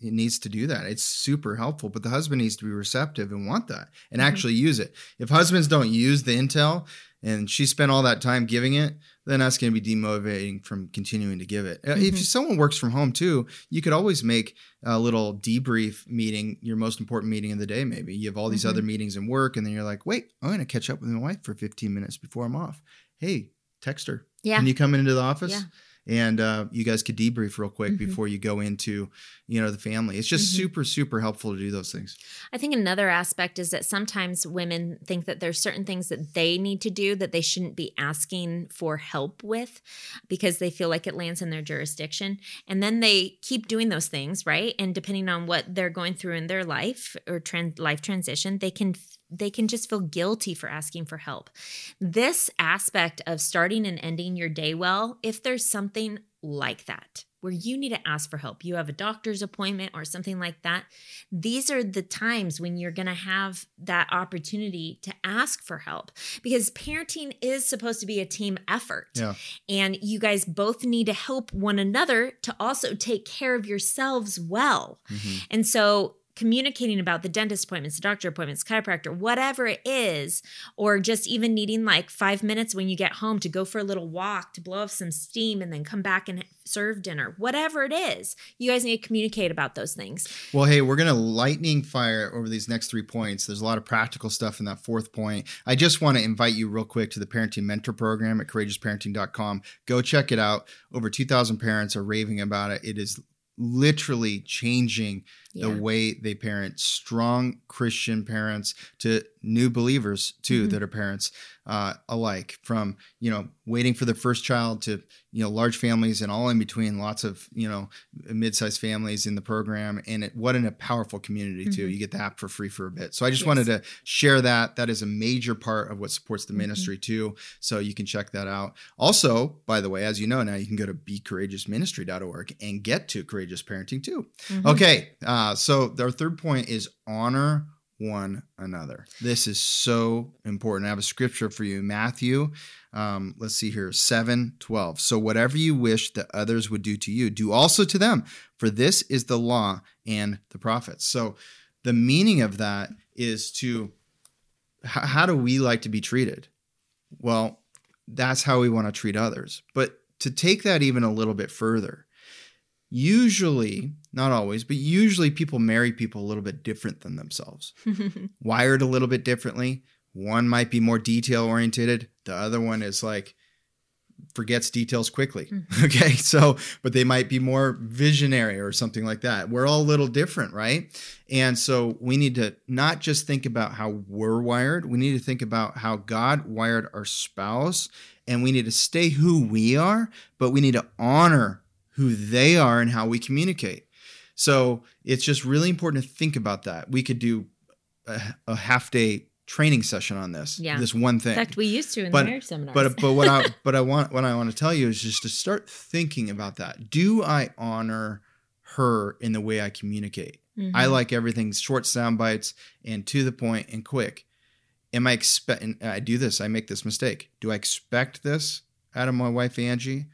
S2: uh, needs to do that. It's super helpful, but the husband needs to be receptive and want that and mm-hmm. actually use it. If husbands don't use the intel and she spent all that time giving it, then that's going to be demotivating from continuing to give it. Uh, mm-hmm. If someone works from home too, you could always make a little debrief meeting your most important meeting of the day. Maybe you have all these mm-hmm. other meetings in work, and then you're like, wait, I'm going to catch up with my wife for 15 minutes before I'm off. Hey, text her. Yeah. Can you come into the office? Yeah and uh, you guys could debrief real quick mm-hmm. before you go into you know the family it's just mm-hmm. super super helpful to do those things
S1: i think another aspect is that sometimes women think that there's certain things that they need to do that they shouldn't be asking for help with because they feel like it lands in their jurisdiction and then they keep doing those things right and depending on what they're going through in their life or trans- life transition they can they can just feel guilty for asking for help. This aspect of starting and ending your day well, if there's something like that where you need to ask for help, you have a doctor's appointment or something like that, these are the times when you're going to have that opportunity to ask for help because parenting is supposed to be a team effort. Yeah. And you guys both need to help one another to also take care of yourselves well. Mm-hmm. And so communicating about the dentist appointments, the doctor appointments, chiropractor, whatever it is, or just even needing like five minutes when you get home to go for a little walk to blow off some steam and then come back and serve dinner, whatever it is, you guys need to communicate about those things.
S2: Well, hey, we're going to lightning fire over these next three points. There's a lot of practical stuff in that fourth point. I just want to invite you real quick to the Parenting Mentor Program at courageousparenting.com. Go check it out. Over 2,000 parents are raving about it. It is literally changing yeah. the way they parent strong christian parents to new believers too mm-hmm. that are parents uh, alike from you know waiting for the first child to you know large families and all in between lots of you know mid-sized families in the program and it, what in a powerful community mm-hmm. too you get the app for free for a bit so i just yes. wanted to share that that is a major part of what supports the mm-hmm. ministry too so you can check that out also by the way as you know now you can go to becourageousministry.org and get to courageous parenting too mm-hmm. okay uh, so our third point is honor one another. This is so important. I have a scripture for you, Matthew. Um, let's see here, 7 12. So, whatever you wish that others would do to you, do also to them, for this is the law and the prophets. So, the meaning of that is to how do we like to be treated? Well, that's how we want to treat others. But to take that even a little bit further, usually, not always, but usually people marry people a little bit different than themselves, wired a little bit differently. One might be more detail oriented, the other one is like, forgets details quickly. Mm-hmm. Okay. So, but they might be more visionary or something like that. We're all a little different, right? And so we need to not just think about how we're wired, we need to think about how God wired our spouse. And we need to stay who we are, but we need to honor who they are and how we communicate. So it's just really important to think about that. We could do a, a half day training session on this. Yeah. This one thing.
S1: In fact, we used to in but, the marriage seminars.
S2: But but what I but I want what I want to tell you is just to start thinking about that. Do I honor her in the way I communicate? Mm-hmm. I like everything short sound bites and to the point and quick. Am I expect? I do this. I make this mistake. Do I expect this out of my wife Angie,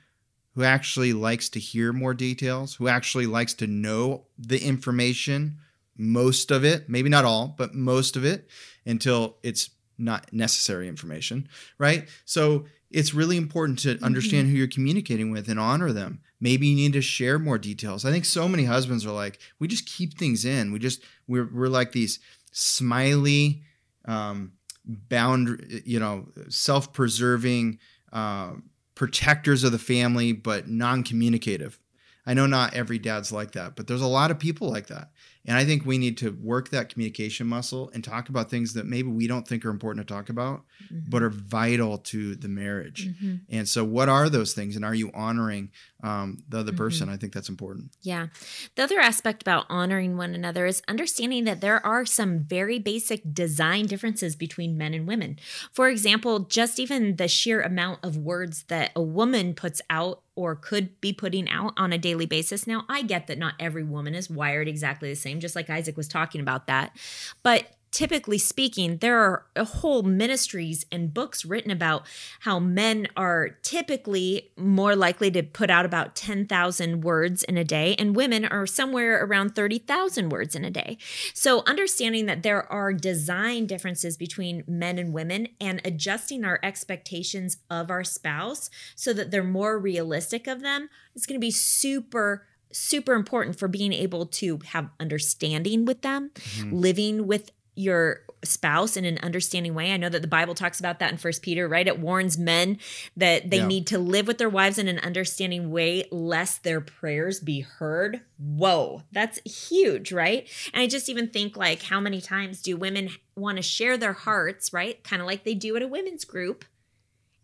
S2: who actually likes to hear more details, who actually likes to know the information, most of it, maybe not all, but most of it, until it's not necessary information, right? So it's really important to mm-hmm. understand mm-hmm. who you're communicating with and honor them. Maybe you need to share more details. I think so many husbands are like, we just keep things in. We just we're we're like these smiley, um, bound, you know, self-preserving uh, protectors of the family, but non-communicative. I know not every dad's like that, but there's a lot of people like that. And I think we need to work that communication muscle and talk about things that maybe we don't think are important to talk about, mm-hmm. but are vital to the marriage. Mm-hmm. And so, what are those things? And are you honoring um, the other mm-hmm. person? I think that's important.
S1: Yeah. The other aspect about honoring one another is understanding that there are some very basic design differences between men and women. For example, just even the sheer amount of words that a woman puts out or could be putting out on a daily basis. Now, I get that not every woman is wired exactly the same, just like Isaac was talking about that. But typically speaking, there are whole ministries and books written about how men are typically more likely to put out about 10,000 words in a day, and women are somewhere around 30,000 words in a day. So, understanding that there are design differences between men and women and adjusting our expectations of our spouse so that they're more realistic of them is going to be super super important for being able to have understanding with them, mm-hmm. living with your spouse in an understanding way. I know that the Bible talks about that in First Peter, right? It warns men that they yeah. need to live with their wives in an understanding way lest their prayers be heard. Whoa, that's huge, right? And I just even think like how many times do women want to share their hearts, right? Kind of like they do at a women's group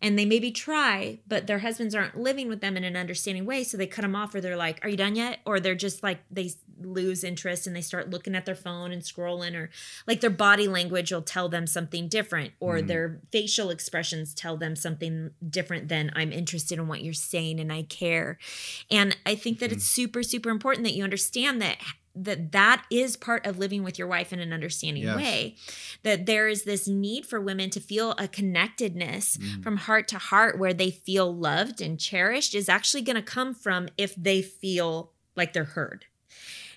S1: and they maybe try, but their husbands aren't living with them in an understanding way. So they cut them off, or they're like, Are you done yet? Or they're just like, they lose interest and they start looking at their phone and scrolling, or like their body language will tell them something different, or mm. their facial expressions tell them something different than I'm interested in what you're saying and I care. And I think that mm. it's super, super important that you understand that that that is part of living with your wife in an understanding yes. way that there is this need for women to feel a connectedness mm. from heart to heart where they feel loved and cherished is actually going to come from if they feel like they're heard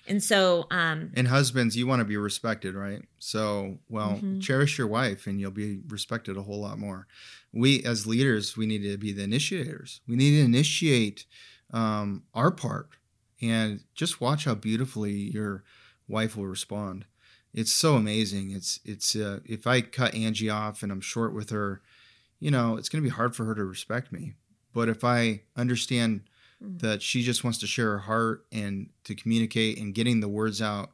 S1: and so um
S2: and husbands you want to be respected right so well mm-hmm. cherish your wife and you'll be respected a whole lot more we as leaders we need to be the initiators we need to initiate um, our part and just watch how beautifully your wife will respond. It's so amazing. It's it's uh, if I cut Angie off and I'm short with her, you know, it's going to be hard for her to respect me. But if I understand mm. that she just wants to share her heart and to communicate and getting the words out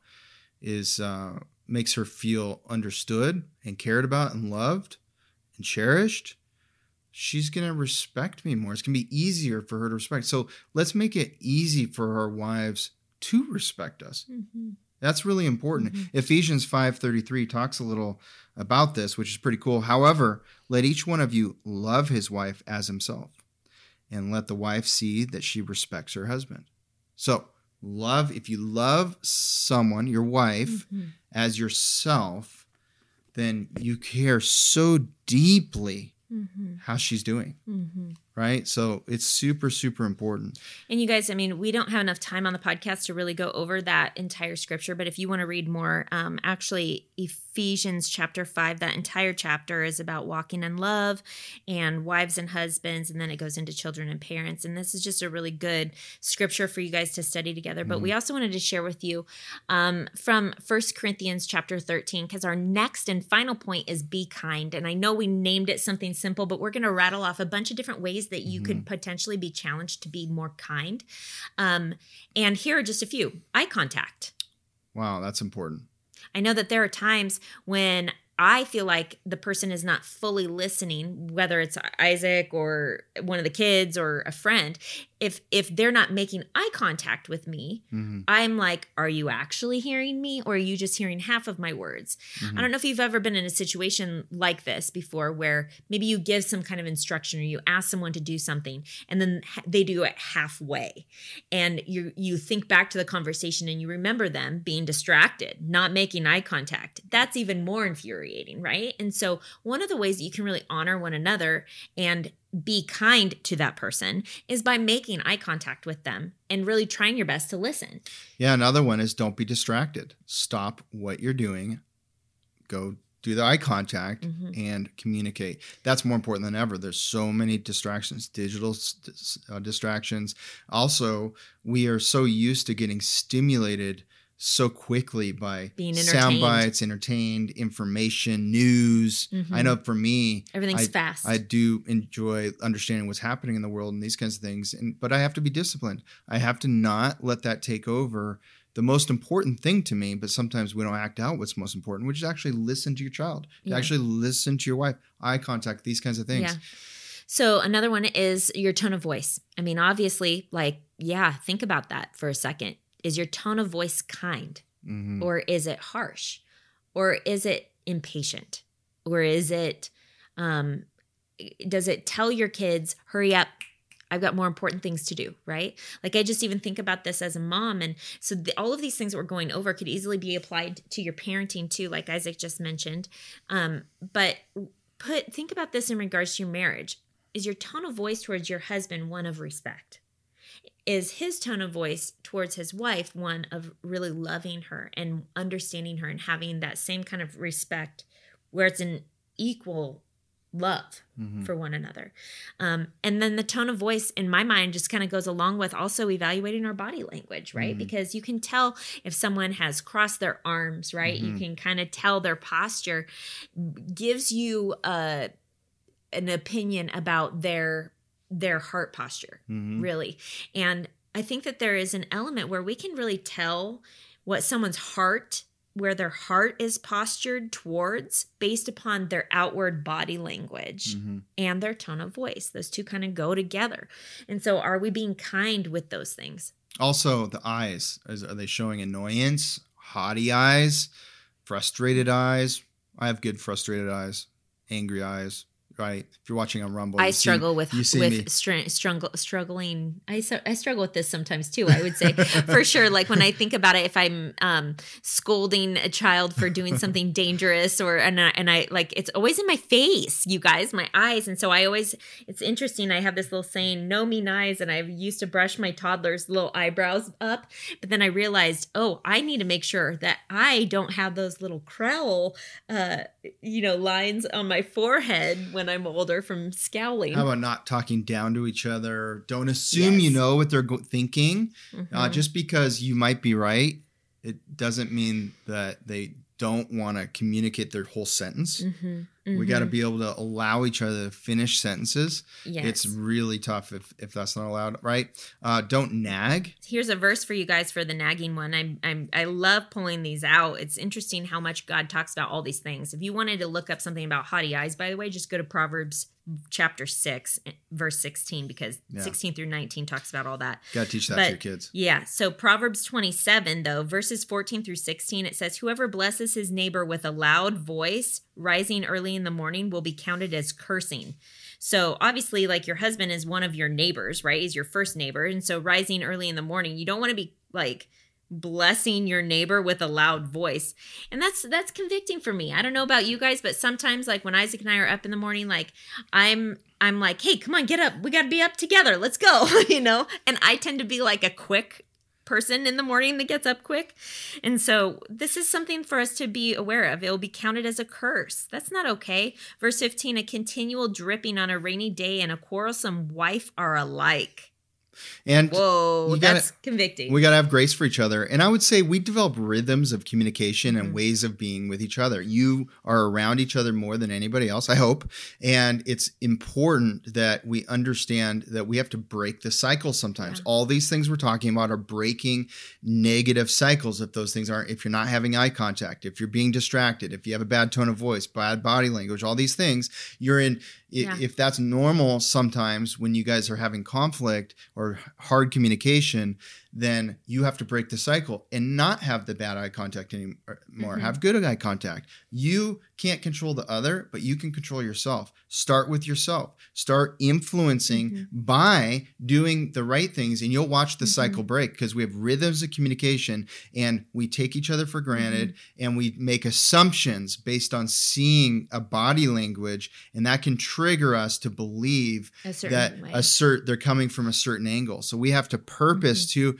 S2: is uh, makes her feel understood and cared about and loved and cherished she's going to respect me more. It's going to be easier for her to respect. So let's make it easy for our wives to respect us. Mm-hmm. That's really important. Mm-hmm. Ephesians 5:33 talks a little about this, which is pretty cool. However, let each one of you love his wife as himself, and let the wife see that she respects her husband. So, love if you love someone, your wife, mm-hmm. as yourself, then you care so deeply mm-hmm. how she's doing. Mm-hmm. Right. So it's super, super important.
S1: And you guys, I mean, we don't have enough time on the podcast to really go over that entire scripture, but if you want to read more, um, actually, Ephesians chapter 5, that entire chapter is about walking in love and wives and husbands, and then it goes into children and parents. And this is just a really good scripture for you guys to study together. But mm-hmm. we also wanted to share with you um, from First Corinthians chapter 13, because our next and final point is be kind. And I know we named it something simple, but we're going to rattle off a bunch of different ways that you mm-hmm. could potentially be challenged to be more kind. Um, and here are just a few eye contact.
S2: Wow, that's important.
S1: I know that there are times when I feel like the person is not fully listening, whether it's Isaac or one of the kids or a friend. If if they're not making eye contact with me,
S2: Mhm.
S1: I'm like, are you actually hearing me or are you just hearing half of my words?
S2: Mhm.
S1: I don't know if you've ever been in a situation like this before where maybe you give some kind of instruction or you ask someone to do something and then they do it halfway and you you think back to the conversation and you remember them being distracted, not making eye contact. That's even more infuriating, right? And so one of the ways that you can really honor one another and be kind to that person is by making eye contact with them and really trying your best to listen.
S2: Yeah, another one is don't be distracted. Stop what you're doing. Go do the eye contact
S1: Mhm.
S2: and communicate. That's more important than ever. There's so many distractions, digital uh, distractions. Also, we are so used to getting stimulated so quickly by
S1: Being
S2: sound bites, entertained, information, news.
S1: Mhm.
S2: I know for me,
S1: Everything's
S2: I,
S1: fast.
S2: I do enjoy understanding what's happening in the world and these kinds of things. And but I have to be disciplined. I have to not let that take over the most important thing to me, but sometimes we don't act out what's most important, which is actually listen to your child, to
S1: Yeah.
S2: actually listen to your wife, eye contact, these kinds of things.
S1: Yeah. So another one is your tone of voice. I mean, obviously, like, yeah, think about that for a second. Is your tone of voice kind
S2: Mhm.
S1: or is it harsh? Or is it impatient? Or is it um does it tell your kids, hurry up, I've got more important things to do, right? Like I just even think about this as a mom, and so the, all of these things that we're going over could easily be applied to your parenting too, like Isaac just mentioned. Um, but put think about this in regards to your marriage. Is your tone of voice towards your husband one of respect? Is his tone of voice towards his wife one of really loving her and understanding her and having that same kind of respect, where it's an equal love
S2: Mhm.
S1: for one another. Um, and then the tone of voice in my mind just kind of goes along with also evaluating our body language, right?
S2: Mhm.
S1: Because you can tell if someone has crossed their arms, right? You
S2: Mhm.
S1: can kind of tell their posture gives you a an opinion about their their heart posture
S2: Mhm.
S1: really. And I think that there is an element where we can really tell what someone's heart, where their heart is postured towards based upon their outward body language
S2: Mhm.
S1: and their tone of voice. Those two kind of go together. And so, are we being kind with those things?
S2: Also, the eyes. Is, are they showing annoyance, haughty eyes, frustrated eyes? I have good frustrated eyes, angry eyes, right? If you're watching on Rumble,
S1: I
S2: you see-
S1: struggle with
S2: you see me.
S1: with str- struggle struggling. I su- I struggle with this sometimes too. I would say for sure. Like when I think about it, if I'm um, scolding a child for doing something dangerous, or and I, and I like it's always in my face, you guys, my eyes, and so I always. It's interesting. I have this little saying, "No mean eyes," and I used to brush my toddler's little eyebrows up, but then I realized, oh, I need to make sure that I don't have those little crowl, uh, you know, lines on my forehead when I'm older from scowling.
S2: How about not talking down to each other? Don't assume
S1: Yes.
S2: you know what they're go- thinking. Uh,
S1: Mhm.
S2: just because you might be right, it doesn't mean that they don't want to communicate their whole sentence.
S1: Mhm,
S2: We got to be able to allow each other to finish sentences.
S1: Yes.
S2: It's really tough if, if that's not allowed, right? Uh, don't nag.
S1: Here's a verse for you guys for the nagging one. I'm, I'm I love pulling these out. It's interesting how much God talks about all these things. If you wanted to look up something about haughty eyes, by the way, just go to Proverbs chapter six, verse 16, because
S2: Yeah.
S1: 16 through 19 talks about all that.
S2: Got to teach that
S1: But-
S2: to your kids.
S1: Yeah. So Proverbs 27, though, verses 14 through 16, it says, Whoever blesses his neighbor with a loud voice, rising early in the morning, will be counted as cursing. So obviously, like your husband is one of your neighbors, right? He's your first neighbor. And so rising early in the morning, you don't want to be like blessing your neighbor with a loud voice. And that's that's convicting for me. I don't know about you guys, but sometimes like when Isaac and I are up in the morning, like I'm I'm like, hey, come on, get up. We got to be up together. Let's go, you know? And I tend to be like a quick person in the morning that gets up quick. And so this is something for us to be aware of. It will be counted as a curse. That's not okay. Verse 15 a continual dripping on a rainy day and a quarrelsome wife are alike.
S2: And
S1: Whoa,
S2: gotta-
S1: that's convicting.
S2: We got to have grace for each other. And I would say we develop rhythms of communication and
S1: Mhm.
S2: ways of being with each other. You are around each other more than anybody else, I hope. And it's important that we understand that we have to break the cycle sometimes.
S1: Yeah.
S2: All these things we're talking about are breaking negative cycles if those things aren't, if you're not having eye contact, if you're being distracted, if you have a bad tone of voice, bad body language, all these things, you're in.
S1: Yeah.
S2: If that's normal sometimes when you guys are having conflict or hard communication, then you have to break the cycle and not have the bad eye contact anymore. Mm-hmm. Have good eye contact. You can't control the other, but you can control yourself. Start with yourself. Start influencing mm-hmm. by doing the right things, and you'll watch the mm-hmm. cycle break because we have rhythms of communication and we take each other for granted mm-hmm. and we make assumptions based on seeing a body language, and that can trigger us to believe that way. a cert they're coming from a certain angle. So we have to purpose mm-hmm. to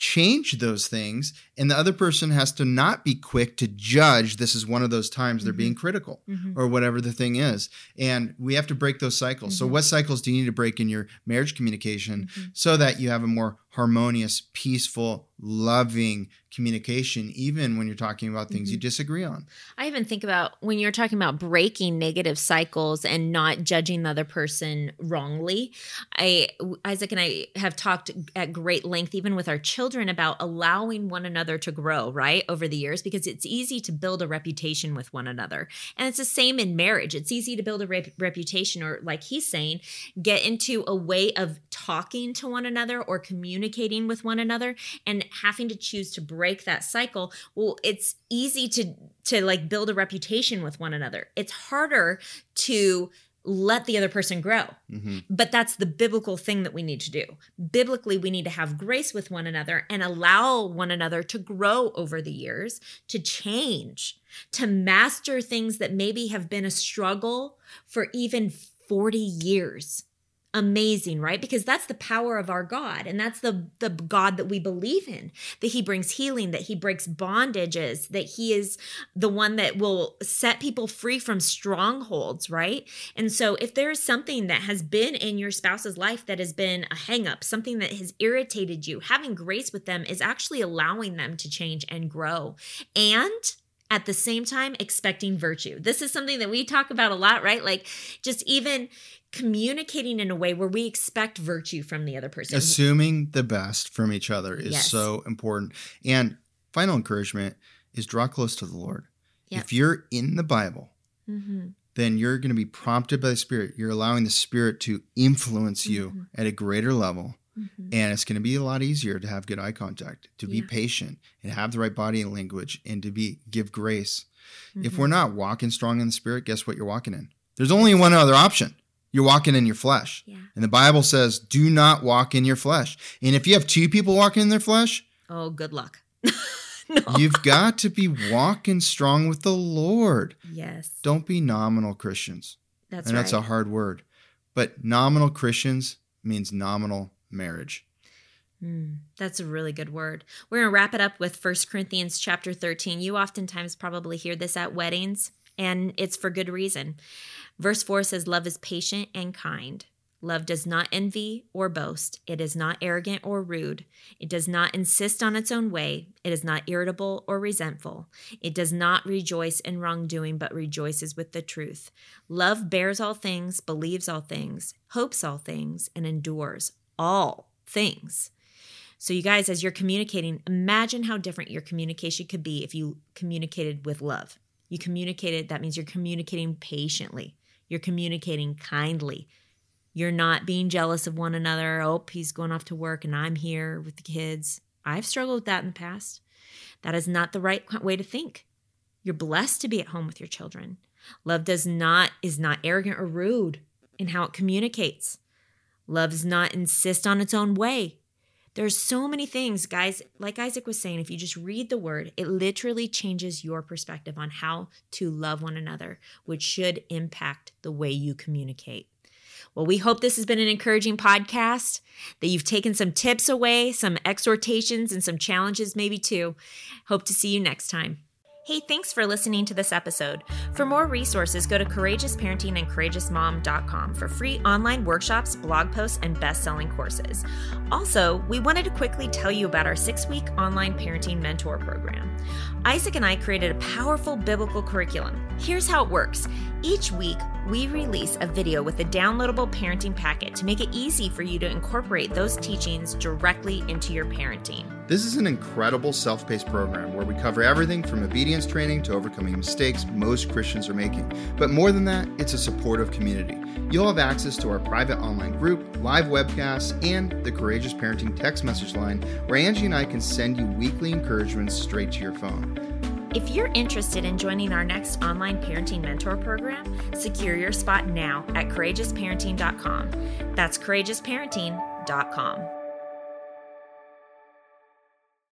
S2: change those things and the other person has to not be quick to judge this is one of those times they're mm-hmm. being critical mm-hmm. or whatever the thing is and we have to break those cycles mm-hmm. so what cycles do you need to break in your marriage communication mm-hmm. so that you have a more harmonious peaceful loving communication even when you're talking about things mm-hmm. you disagree on
S1: i even think about when you're talking about breaking negative cycles and not judging the other person wrongly i isaac and i have talked at great length even with our children about allowing one another to grow right over the years because it's easy to build a reputation with one another. And it's the same in marriage. It's easy to build a rep- reputation or like he's saying get into a way of talking to one another or communicating with one another and having to choose to break that cycle. Well it's easy to to like build a reputation with one another. It's harder to let the other person grow. Mm-hmm. But that's the biblical thing that we need to do. Biblically, we need to have grace with one another and allow one another to grow over the years, to change, to master things that maybe have been a struggle for even 40 years amazing right? Because that's the power of our god and that's the the god that we believe in that he brings healing that he breaks bondages that he is the one that will set people free from strongholds right? And so if there is something that has been in your spouse's life that has been a hang up something that has irritated you having grace with them is actually allowing them to change and grow. And at the same time expecting virtue. This is something that we talk about a lot, right? Like just even communicating in a way where we expect virtue from the other person.
S2: Assuming the best from each other is yes. so important. And final encouragement is draw close to the Lord. Yep. If you're in the Bible, mm-hmm. then you're going to be prompted by the Spirit. You're allowing the Spirit to influence you mm-hmm. at a greater level. Mm-hmm. And it's going to be a lot easier to have good eye contact, to yeah. be patient, and have the right body language, and to be give grace. If we're mm-hmm. not walking strong in the Spirit, guess what you're walking in? There's only one other option you're walking in your flesh. Yeah. And the Bible says, do not walk in your flesh. And if you have two people walking in their flesh,
S1: oh, good luck.
S2: no. You've got to be walking strong with the Lord.
S1: Yes.
S2: Don't be nominal Christians.
S1: That's
S2: and
S1: right.
S2: that's a hard word. But nominal Christians means nominal marriage.
S1: Mm, that's a really good word. We're going to wrap it up with First Corinthians chapter 13. You oftentimes probably hear this at weddings, and it's for good reason. Verse 4 says, Love is patient and kind. Love does not envy or boast. It is not arrogant or rude. It does not insist on its own way. It is not irritable or resentful. It does not rejoice in wrongdoing, but rejoices with the truth. Love bears all things, believes all things, hopes all things, and endures all things. So, you guys, as you're communicating, imagine how different your communication could be if you communicated with love. You communicated, that means you're communicating patiently. You're communicating kindly. You're not being jealous of one another. Oh, he's going off to work and I'm here with the kids. I've struggled with that in the past. That is not the right way to think. You're blessed to be at home with your children. Love does not is not arrogant or rude in how it communicates. Love does not insist on its own way. There's so many things, guys. Like Isaac was saying, if you just read the word, it literally changes your perspective on how to love one another, which should impact the way you communicate. Well, we hope this has been an encouraging podcast, that you've taken some tips away, some exhortations, and some challenges, maybe too. Hope to see you next time. Hey, thanks for listening to this episode. For more resources, go to courageousparenting and courageousmom.com for free online workshops, blog posts, and best selling courses. Also, we wanted to quickly tell you about our six week online parenting mentor program. Isaac and I created a powerful biblical curriculum. Here's how it works Each week, we release a video with a downloadable parenting packet to make it easy for you to incorporate those teachings directly into your parenting.
S2: This is an incredible self paced program where we cover everything from obedience training to overcoming mistakes most Christians are making. But more than that, it's a supportive community. You'll have access to our private online group, live webcasts, and the Courageous Parenting text message line where Angie and I can send you weekly encouragements straight to your phone.
S1: If you're interested in joining our next online parenting mentor program, secure your spot now at courageousparenting.com. That's courageousparenting.com.